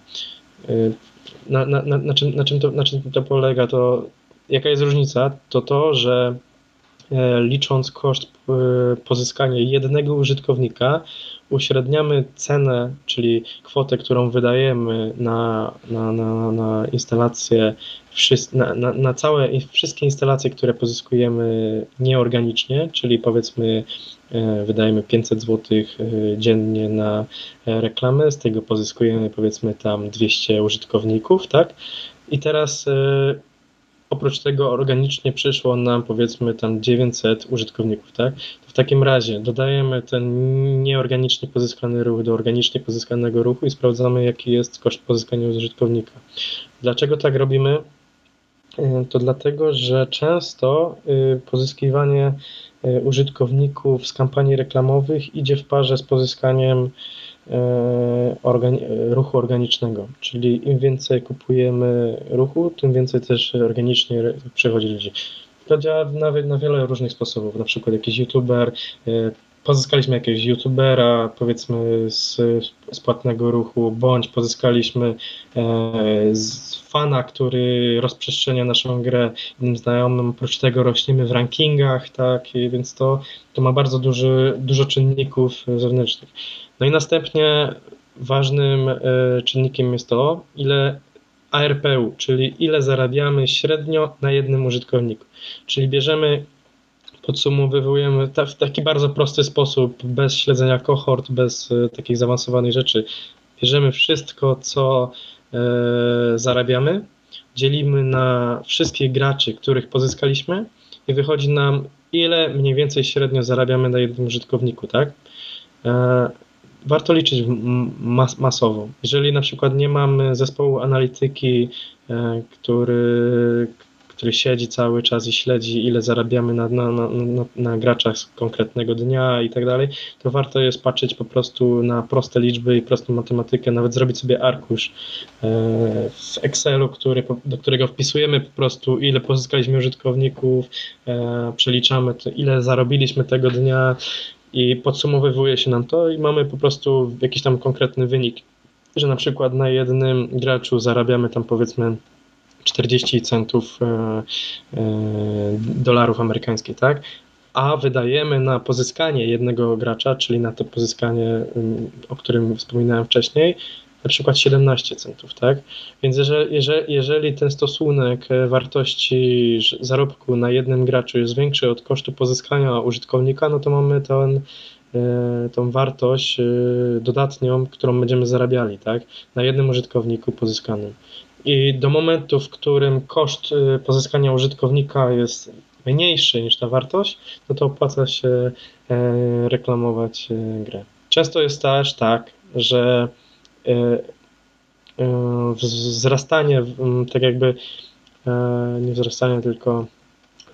Na, na, na, na, czym, na, czym to, na czym to polega? To jaka jest różnica? To to, że E, licząc koszt e, pozyskania jednego użytkownika, uśredniamy cenę, czyli kwotę, którą wydajemy na, na, na, na instalacje, na, na, na całe, wszystkie instalacje, które pozyskujemy nieorganicznie, czyli powiedzmy e, wydajemy 500 zł dziennie na reklamę, z tego pozyskujemy powiedzmy tam 200 użytkowników, tak? I teraz oprócz tego organicznie przyszło nam powiedzmy tam 900 użytkowników, tak? To w takim razie dodajemy ten nieorganicznie pozyskany ruch do organicznie pozyskanego ruchu i sprawdzamy jaki jest koszt pozyskania użytkownika. Dlaczego tak robimy? Y, to dlatego, że często y, pozyskiwanie y, użytkowników z kampanii reklamowych idzie w parze z pozyskaniem organi ruchu organicznego, czyli im więcej kupujemy ruchu, tym więcej też organicznie przychodzi ludzi. To działa na, na wiele różnych sposobów, na przykład jakiś youtuber, e, pozyskaliśmy jakiegoś youtubera, powiedzmy z, z płatnego ruchu, bądź pozyskaliśmy e, z fana, który rozprzestrzenia naszą grę innym znajomym, oprócz tego rośniemy w rankingach, tak, I więc to, to ma bardzo duży, dużo czynników zewnętrznych. No i następnie ważnym e, czynnikiem jest to, ile ARPU, czyli ile zarabiamy średnio na jednym użytkowniku. Czyli bierzemy, podsumowujemy w taki bardzo prosty sposób, bez śledzenia kohort, bez e, takich zaawansowanych rzeczy. Bierzemy wszystko, co e, zarabiamy, dzielimy na wszystkich graczy, których pozyskaliśmy i wychodzi nam, ile mniej więcej średnio zarabiamy na jednym użytkowniku, tak? Warto liczyć mas masowo. Jeżeli na przykład nie mamy zespołu analityki, e, który, który siedzi cały czas i śledzi, ile zarabiamy na, na, na, na, graczach z konkretnego dnia i tak dalej, to warto jest patrzeć po prostu na proste liczby i prostą matematykę, nawet zrobić sobie arkusz e, w Excelu, który, do którego wpisujemy po prostu, ile pozyskaliśmy użytkowników, e, przeliczamy to, ile zarobiliśmy tego dnia, i podsumowywuje się nam to i mamy po prostu jakiś tam konkretny wynik, że na przykład na jednym graczu zarabiamy tam powiedzmy 40 centów e, e, dolarów amerykańskich, tak? A wydajemy na pozyskanie jednego gracza, czyli na to pozyskanie, o którym wspominałem wcześniej, na przykład 17 centów, tak? Więc jeżeli, jeżeli, ten stosunek e, wartości zarobku na jednym graczu jest większy od kosztu pozyskania użytkownika, no to mamy ten, e, tą wartość e, dodatnią, którą będziemy zarabiali, tak? Na jednym użytkowniku pozyskanym. I do momentu, w którym koszt pozyskania użytkownika jest mniejszy niż ta wartość, no to opłaca się reklamować grę. Często jest też tak, że wzrastanie, tak jakby e, nie wzrastanie, tylko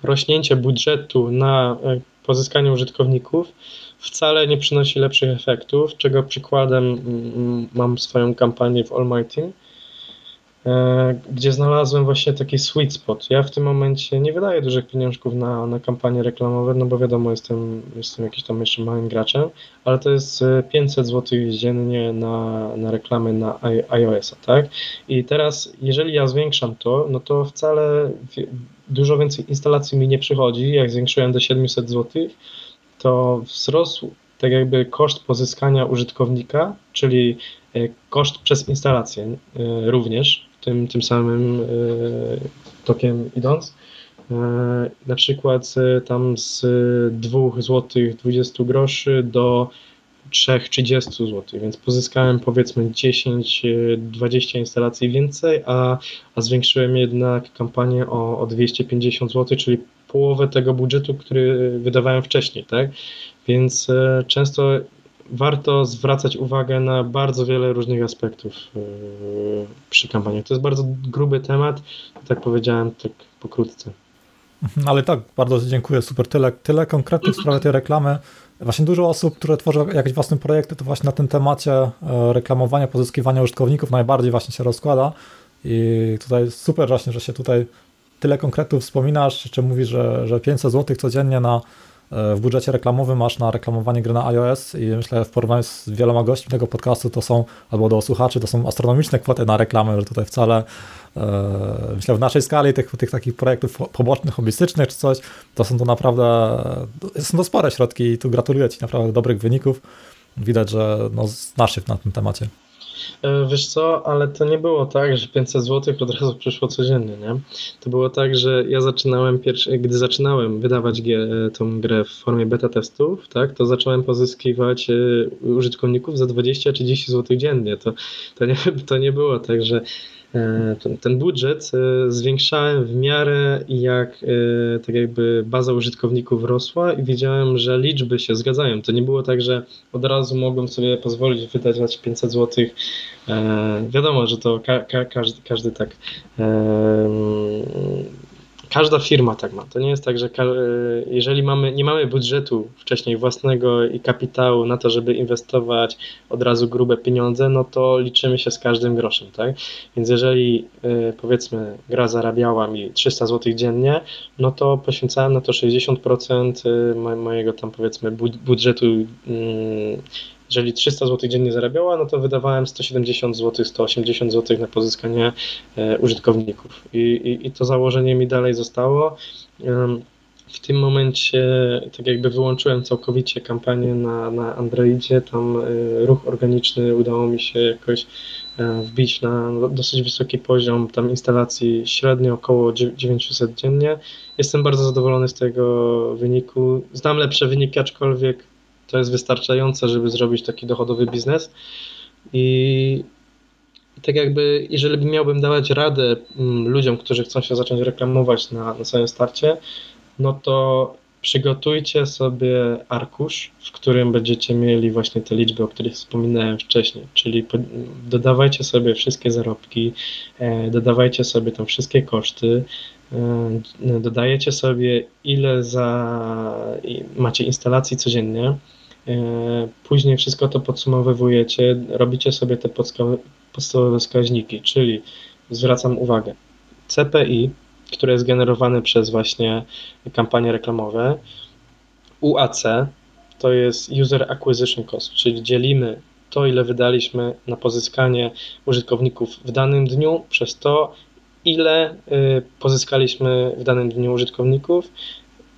rośnięcie budżetu na pozyskanie użytkowników wcale nie przynosi lepszych efektów, czego przykładem mam swoją kampanię w Almighty, E, gdzie znalazłem właśnie taki sweet spot. Ja w tym momencie nie wydaję dużych pieniążków na, na kampanie reklamowe, no bo wiadomo, jestem, jestem jakiś tam jeszcze małym graczem, ale to jest 500 zł dziennie na, na reklamy na iOS-a, tak? I teraz, jeżeli ja zwiększam to, no to wcale dużo więcej instalacji mi nie przychodzi. Jak zwiększyłem do 700 zł, to wzrosł tak jakby koszt pozyskania użytkownika, czyli e, koszt przez instalację e, również tym, tym samym e, tokiem idąc. E, na przykład e, tam z 2 zł 20 groszy do 3,30 zł, więc pozyskałem powiedzmy 10-20 instalacji więcej, a, a zwiększyłem jednak kampanię o, o 250 zł, czyli połowę tego budżetu, który wydawałem wcześniej, tak? Więc często warto zwracać uwagę na bardzo wiele różnych aspektów e, przy kampanii. To jest bardzo gruby temat, tak powiedziałem tak pokrótce. Mhm, ale tak, bardzo dziękuję, super, tyle, tyle konkretnych w sprawie tej reklamy. Właśnie dużo osób, które tworzą jakieś własne projekty, to właśnie na tym temacie e, reklamowania, pozyskiwania użytkowników najbardziej właśnie się rozkłada. I tutaj super właśnie, że się tutaj tyle konkretów wspominasz, czy mówisz, że, że 500 zł codziennie na, w budżecie reklamowym masz na reklamowanie gry na iOS i myślę w porównaniu z wieloma gośćmi tego podcastu to są, albo do słuchaczy, to są astronomiczne kwoty na reklamę, że tutaj wcale e, myślę w naszej skali tych, tych takich projektów pobocznych, hobbystycznych czy coś, to są to naprawdę, są to spore środki i tu gratuluję Ci naprawdę dobrych wyników. Widać, że no, znasz się na tym temacie. E, wiesz co, ale to nie było tak, że 500 zł od razu przyszło codziennie, nie? To było tak, że ja zaczynałem pierwszy, gdy zaczynałem wydawać e, tą grę w formie beta testów, tak, to zacząłem pozyskiwać e, użytkowników za 20-30 zł dziennie. To, to, nie, to nie było tak, że ten, ten budżet e, zwiększałem w miarę jak e, tak jakby baza użytkowników rosła i widziałem, że liczby się zgadzają. To nie było tak, że od razu mogłem sobie pozwolić wydać 500 zł. Wiadomo, że to ka ka każdy, każdy tak każda firma tak ma. To nie jest tak, że jeżeli mamy, nie mamy budżetu wcześniej własnego i kapitału na to, żeby inwestować od razu grube pieniądze, no to liczymy się z każdym groszem, tak? Więc jeżeli y, powiedzmy gra zarabiała mi 300 zł dziennie, no to poświęcałem na to 60% y, mojego tam powiedzmy budżetu mm, jeżeli 300 zł dziennie zarabiała, no to wydawałem 170 zł, 180 zł na pozyskanie e, użytkowników. I, i, i to założenie mi dalej zostało. W tym momencie tak jakby wyłączyłem całkowicie kampanię na, na Androidzie, tam e, ruch organiczny udało mi się jakoś e, wbić na dosyć wysoki poziom tam instalacji, średnio około 900 dziennie. Jestem bardzo zadowolony z tego wyniku. Znam lepsze wyniki, aczkolwiek to jest wystarczające, żeby zrobić taki dochodowy biznes. I tak jakby, jeżeli miałbym dawać radę mm, ludziom, którzy chcą się zacząć reklamować na, na samym starcie, no to przygotujcie sobie arkusz, w którym będziecie mieli właśnie te liczby, o których wspominałem wcześniej, czyli dodawajcie sobie wszystkie zarobki, e, dodawajcie sobie tam wszystkie koszty, e, dodajecie sobie ile za macie instalacji codziennie, później wszystko to podsumowujecie, robicie sobie te podstawowe wskaźniki, czyli zwracam uwagę, CPI, które jest generowane przez właśnie kampanie reklamowe, UAC to jest User Acquisition Cost, czyli dzielimy to, ile wydaliśmy na pozyskanie użytkowników w danym dniu przez to, ile y, pozyskaliśmy w danym dniu użytkowników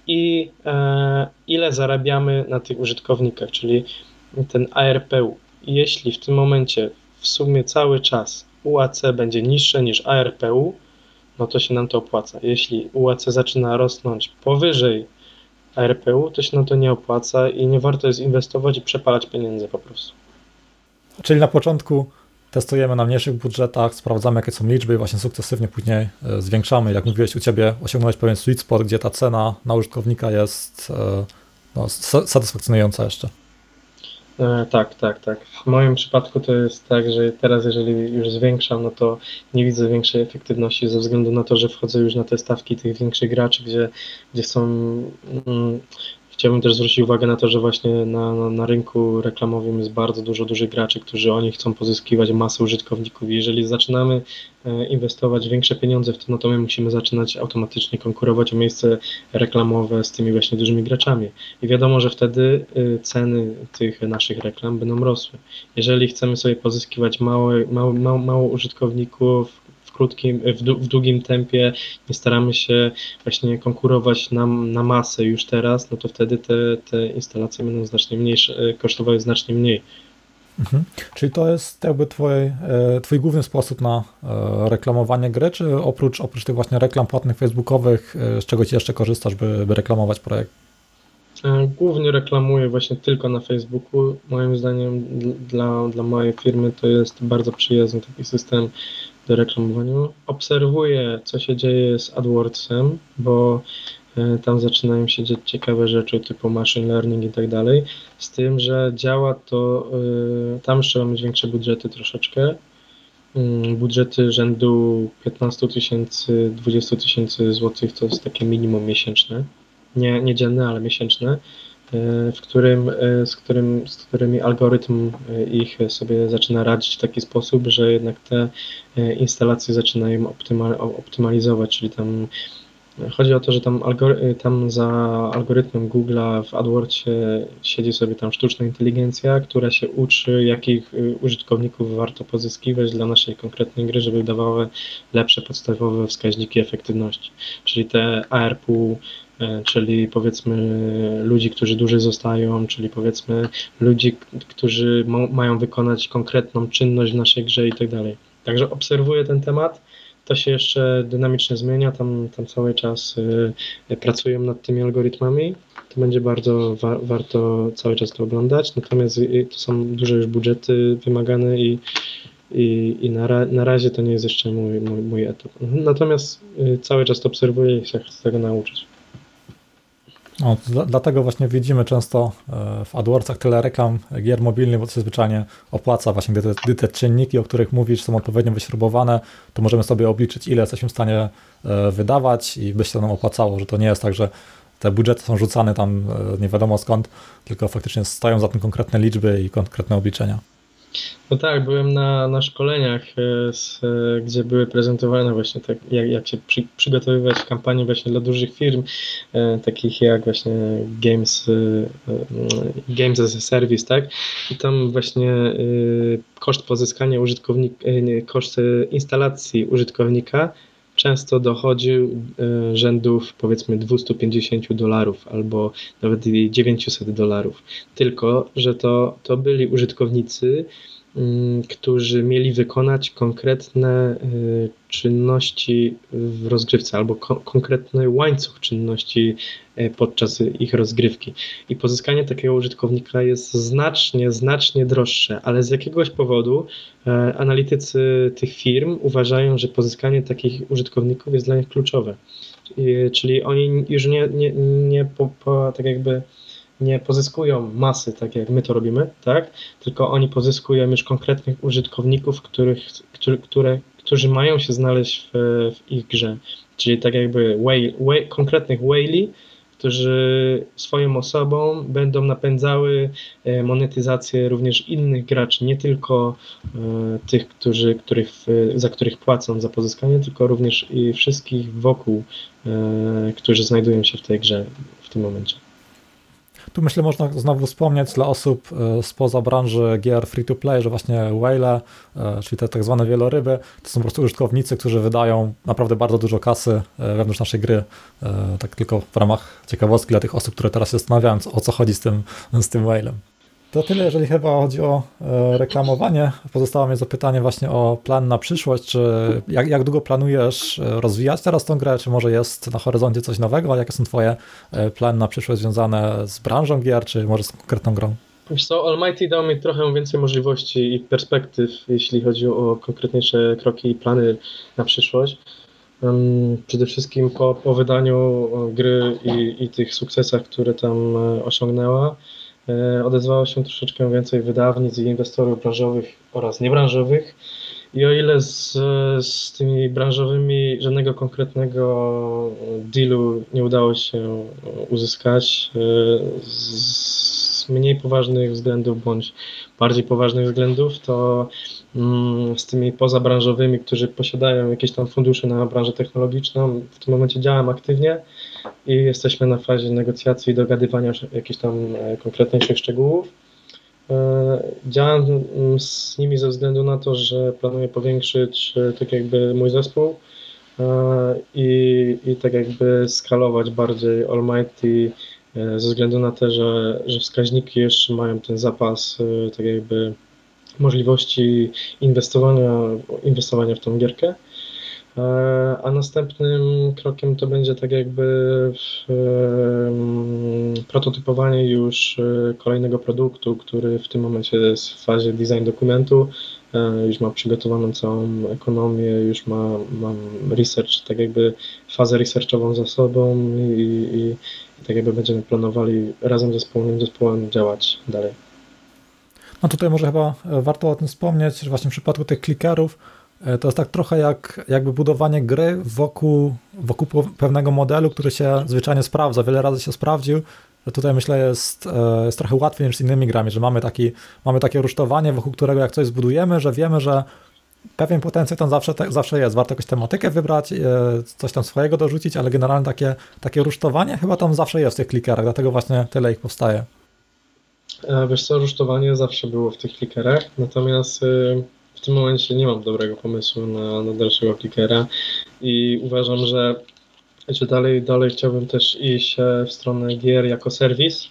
i e, ile zarabiamy na tych użytkownikach, czyli ten ARPU. Jeśli w tym momencie w sumie cały czas UAC będzie niższe niż ARPU, no to się nam to opłaca. Jeśli UAC zaczyna rosnąć powyżej ARPU, to się nam to nie opłaca i nie warto jest inwestować i przepalać pieniędzy po prostu. Czyli na początku testujemy na mniejszych budżetach, sprawdzamy jakie są liczby i właśnie sukcesywnie później e, zwiększamy. Jak mówiłeś u Ciebie, osiągnąłeś pewien sweet spot, gdzie ta cena na użytkownika jest e, no, satysfakcjonująca jeszcze. E, tak, tak, tak. W moim przypadku to jest tak, że teraz jeżeli już zwiększam, no to nie widzę większej efektywności ze względu na to, że wchodzę już na te stawki tych większych graczy, gdzie, gdzie są mm, Chciałbym też zwrócić uwagę na to, że właśnie na, na, na, rynku reklamowym jest bardzo dużo dużych graczy, którzy oni chcą pozyskiwać masę użytkowników i jeżeli zaczynamy e, inwestować większe pieniądze w to, no to my musimy zaczynać automatycznie konkurować o miejsce reklamowe z tymi właśnie dużymi graczami. I wiadomo, że wtedy e, ceny tych naszych reklam będą rosły. Jeżeli chcemy sobie pozyskiwać małe, mało, mało, mało użytkowników, krótkim, w, w długim tempie, nie staramy się właśnie konkurować na, na masę już teraz, no to wtedy te, te instalacje będą znacznie mniejsze, e, kosztowały znacznie mniej. Mhm. Czyli to jest jakby twój, e, twój główny sposób na e, reklamowanie gry, czy oprócz, oprócz tych właśnie reklam płatnych facebookowych, z czego ci jeszcze korzystasz, by, by reklamować projekt? Głównie reklamuję właśnie tylko na Facebooku. Moim zdaniem dla, dla mojej firmy to jest bardzo przyjazny taki system do reklamowaniu. Obserwuję, co się dzieje z AdWordsem, bo e, tam zaczynają się dziać ciekawe rzeczy typu machine learning i tak dalej. Z tym, że działa to, e, tam trzeba mieć większe budżety troszeczkę. Mm, budżety rzędu 15 tysięcy, 20 tysięcy złotych to jest takie minimum miesięczne. Nie, nie dzienne, ale miesięczne. W którym, z, którym, z którymi algorytm ich sobie zaczyna radzić w taki sposób, że jednak te instalacje zaczynają optymalizować, czyli tam Chodzi o to, że tam, tam za algorytmem Google'a w AdWordsie siedzi sobie tam sztuczna inteligencja, która się uczy, jakich użytkowników warto pozyskiwać dla naszej konkretnej gry, żeby dawały lepsze podstawowe wskaźniki efektywności. Czyli te ARPU, czyli powiedzmy ludzi, którzy dłużej zostają, czyli powiedzmy ludzi, którzy mają wykonać konkretną czynność w naszej grze i tak dalej. Także obserwuję ten temat to się jeszcze dynamicznie zmienia, tam, tam cały czas y, pracują nad tymi algorytmami. To będzie bardzo wa warto cały czas to oglądać. Natomiast y, to są duże już budżety wymagane i, i, i na, ra na razie to nie jest jeszcze mój, mój, mój etap. Natomiast cały czas to obserwuję i się chcę tego nauczyć. No, dlatego właśnie widzimy często e, w AdWordsach tyle reklam gier mobilnych, bo to się zwyczajnie opłaca właśnie, gdy te, gdy te czynniki, o których mówisz, są odpowiednio wyśrubowane, to możemy sobie obliczyć, ile jesteśmy w stanie e, wydawać i by się to nam opłacało, że to nie jest tak, że te budżety są rzucane tam e, nie wiadomo skąd, tylko faktycznie stoją za tym konkretne liczby i konkretne obliczenia. No tak, byłem na, na szkoleniach, e, z, e, gdzie były prezentowane właśnie tak, jak, jak się przy, przygotowywać kampanię właśnie dla dużych firm, e, takich jak właśnie Games, Games as a Service, tak? I tam właśnie koszt pozyskania użytkownika, koszt instalacji użytkownika często dochodził rzędów powiedzmy 250 dolarów albo nawet 900 dolarów. Tylko, że to, to byli użytkownicy, którzy mieli wykonać konkretne y, czynności w rozgrywce albo ko konkretny łańcuch czynności y, podczas ich rozgrywki. I pozyskanie takiego użytkownika jest znacznie, znacznie droższe, ale z jakiegoś powodu e, analitycy tych firm uważają, że pozyskanie takich użytkowników jest dla nich kluczowe. Czyli oni już nie, nie, nie po, po, tak jakby nie pozyskują masy, tak jak my to robimy, tak? Tylko oni pozyskują już konkretnych użytkowników, których, który, które, którzy mają się znaleźć w, w ich grze. Czyli tak jakby whale, whale, konkretnych whale'i, którzy swoją osobą będą napędzały e, monetyzację również innych graczy, nie tylko e, tych, którzy, których, za których płacą za pozyskanie, tylko również i wszystkich wokół, e, którzy znajdują się w tej grze w tym momencie. Tu myślę, można znowu wspomnieć dla osób e, spoza branży gier free-to-play, że właśnie whale, e, czyli te tak zwane wieloryby, to są po prostu użytkownicy, którzy wydają naprawdę bardzo dużo kasy e, wewnątrz naszej gry. Tak tylko w ramach ciekawostki dla tych osób, które teraz się zastanawiają, o co chodzi z tym, z tym. To tyle, jeżeli chyba chodzi o e, reklamowanie. Pozostało mi zapytanie właśnie o plan na przyszłość. Czy jak, jak długo planujesz e, rozwijać teraz tą grę? Czy może jest na horyzoncie coś nowego? Jakie są Twoje e, plany na przyszłość związane z branżą gier, czy może z konkretną grą? Wiesz co, Almighty dał mi trochę więcej możliwości i perspektyw, jeśli chodzi o konkretniejsze kroki i plany na przyszłość. Przede wszystkim po, po wydaniu gry i, i tych sukcesach, które tam osiągnęła, odezwało się troszeczkę więcej wydawnic i inwestorów branżowych oraz niebranżowych. I o ile z, z tymi branżowymi żadnego konkretnego dealu nie udało się uzyskać, e, z mniej poważnych względów bądź bardziej poważnych względów, to mm, z tymi pozabranżowymi, którzy posiadają jakieś tam fundusze na branżę technologiczną, w tym momencie działam aktywnie i jesteśmy na fazie negocjacji i dogadywania jakichś tam e, konkretniejszych szczegółów. E, działam z nimi ze względu na to, że planuję powiększyć e, tak jakby mój zespół i, i tak jakby skalować bardziej Almighty ze względu na to, że, że wskaźniki jeszcze mają ten zapas tak jakby możliwości inwestowania, inwestowania w tą gierkę. E, a następnym krokiem to będzie tak jakby prototypowanie już e, kolejnego produktu, który w tym momencie jest w fazie design dokumentu, e, już ma przygotowaną całą ekonomię, już ma, mam research, tak jakby fazę researchową za sobą i, i, i tak jakby będziemy planowali razem ze wspólnym zespołem działać dalej. No tutaj może chyba warto o tym wspomnieć, że właśnie w przypadku tych klikerów to jest tak trochę jak jakby budowanie gry wokół, wokół pewnego modelu, który się zwyczajnie sprawdza, wiele razy się sprawdził że tutaj myślę jest, e, jest trochę łatwiej niż z innymi grami, że mamy, taki, mamy takie rusztowanie, wokół którego jak coś zbudujemy, że wiemy, że pewien potencjał tam zawsze, zawsze jest. Warto jakąś tematykę wybrać, e, coś tam swojego dorzucić, ale generalnie takie, takie rusztowanie chyba tam zawsze jest w tych klikerach, dlatego właśnie tyle ich powstaje. E, wiesz co, rusztowanie zawsze było w tych klikerach, natomiast w tym momencie nie mam dobrego pomysłu na, na dalszego klikera i uważam, że że dalej, dalej chciałbym też iść e, w stronę gier jako serwis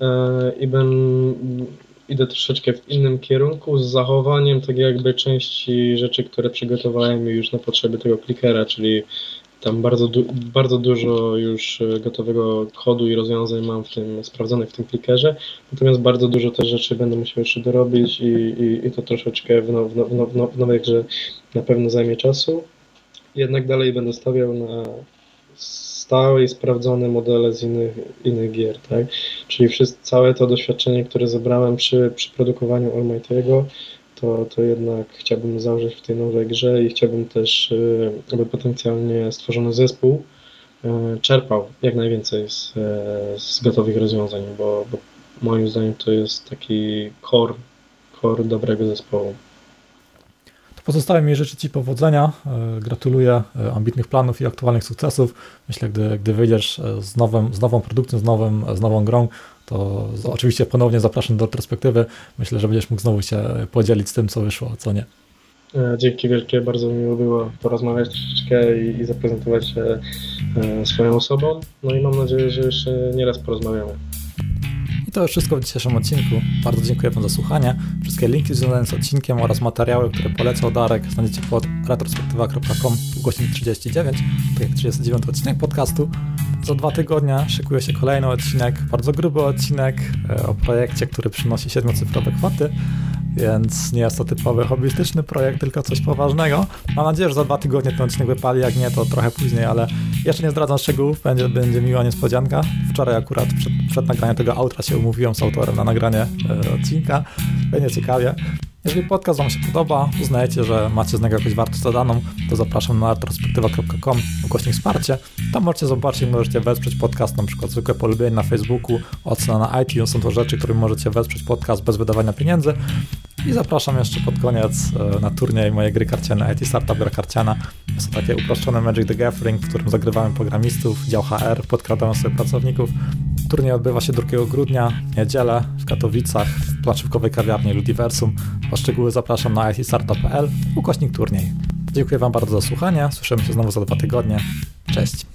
e, i bym, idę troszeczkę w innym kierunku z zachowaniem tak jakby części rzeczy, które przygotowałem już na potrzeby tego klikera, czyli tam bardzo, du bardzo dużo już e, gotowego kodu i rozwiązań mam w tym sprawdzonych w tym klikerze, natomiast bardzo dużo też rzeczy będę musiał jeszcze dorobić i, i, i to troszeczkę w, now, w, now, w, now, w nowej grze na pewno zajmie czasu. Jednak dalej będę stawiał na stałe i sprawdzone modele z innych, innych gier, tak? Czyli wszystko, całe to doświadczenie, które zebrałem przy, przy produkowaniu Almighty'ego, to, to jednak chciałbym założyć w tej nowej grze i chciałbym też, y, aby potencjalnie stworzony zespół y, czerpał jak najwięcej z, y, z gotowych rozwiązań, bo, bo moim zdaniem to jest taki core, core dobrego zespołu. Pozostaje mi życzyć Ci powodzenia. E, gratuluję e, ambitnych planów i aktualnych sukcesów. Myślę, gdy, gdy wyjdziesz e, z, nowym, z nową produkcją, z, nowym, z nową grą, to oczywiście ponownie zapraszam do retrospektywy. Myślę, że będziesz mógł znowu się podzielić z tym, co wyszło, co nie. Dzięki wielkie, bardzo miło było porozmawiać troszeczkę i, i zaprezentować się swoją osobą. No i mam nadzieję, że jeszcze nieraz porozmawiamy. I to już wszystko w dzisiejszym odcinku. Bardzo dziękuję Wam za słuchanie. Wszystkie linki związane z odcinkiem oraz materiały, które polecał Darek, znajdziecie pod retrospektywa.com godzin 39, tak jak 39 odcinek podcastu. Za dwa tygodnie szykuje się kolejny odcinek, bardzo gruby odcinek e, o projekcie, który przynosi siedmiocyfrowe kwoty więc nie jest to typowy hobbystyczny projekt, tylko coś poważnego. Mam nadzieję, że za dwa tygodnie ten odcinek wypali, jak nie, to trochę później, ale jeszcze nie zdradzam szczegółów, będzie, będzie miła niespodzianka. Wczoraj akurat przed, przed nagraniem tego outra się umówiłem z autorem na nagranie e, odcinka, będzie ciekawie. Jeżeli podcast Wam się podoba, uznajecie, że macie z niego jakąś wartość dodaną, to zapraszam na retrospektywa.com ukośnik wsparcie. Tam możecie zobaczyć, możecie wesprzeć podcast, na przykład zwykłe polubienie na Facebooku, ocena na iTunes, są to rzeczy, którymi możecie wesprzeć podcast bez wydawania pieniędzy. I zapraszam jeszcze pod koniec e, na turniej mojej gry karciane IT Startup Gra Karciana. Jest to takie uproszczone Magic the Gathering, w którym zagrywamy programisów, dział HR, podkradamy sobie pracowników. Turniej odbywa się 2 grudnia, niedzielę w Katowicach, w planszówkowej kawiarni Ludiversum. O szczegóły zapraszam na itstartup.pl, ukośnik turniej. Dziękuję Wam bardzo za słuchanie, słyszymy się znowu za dwa tygodnie. Cześć!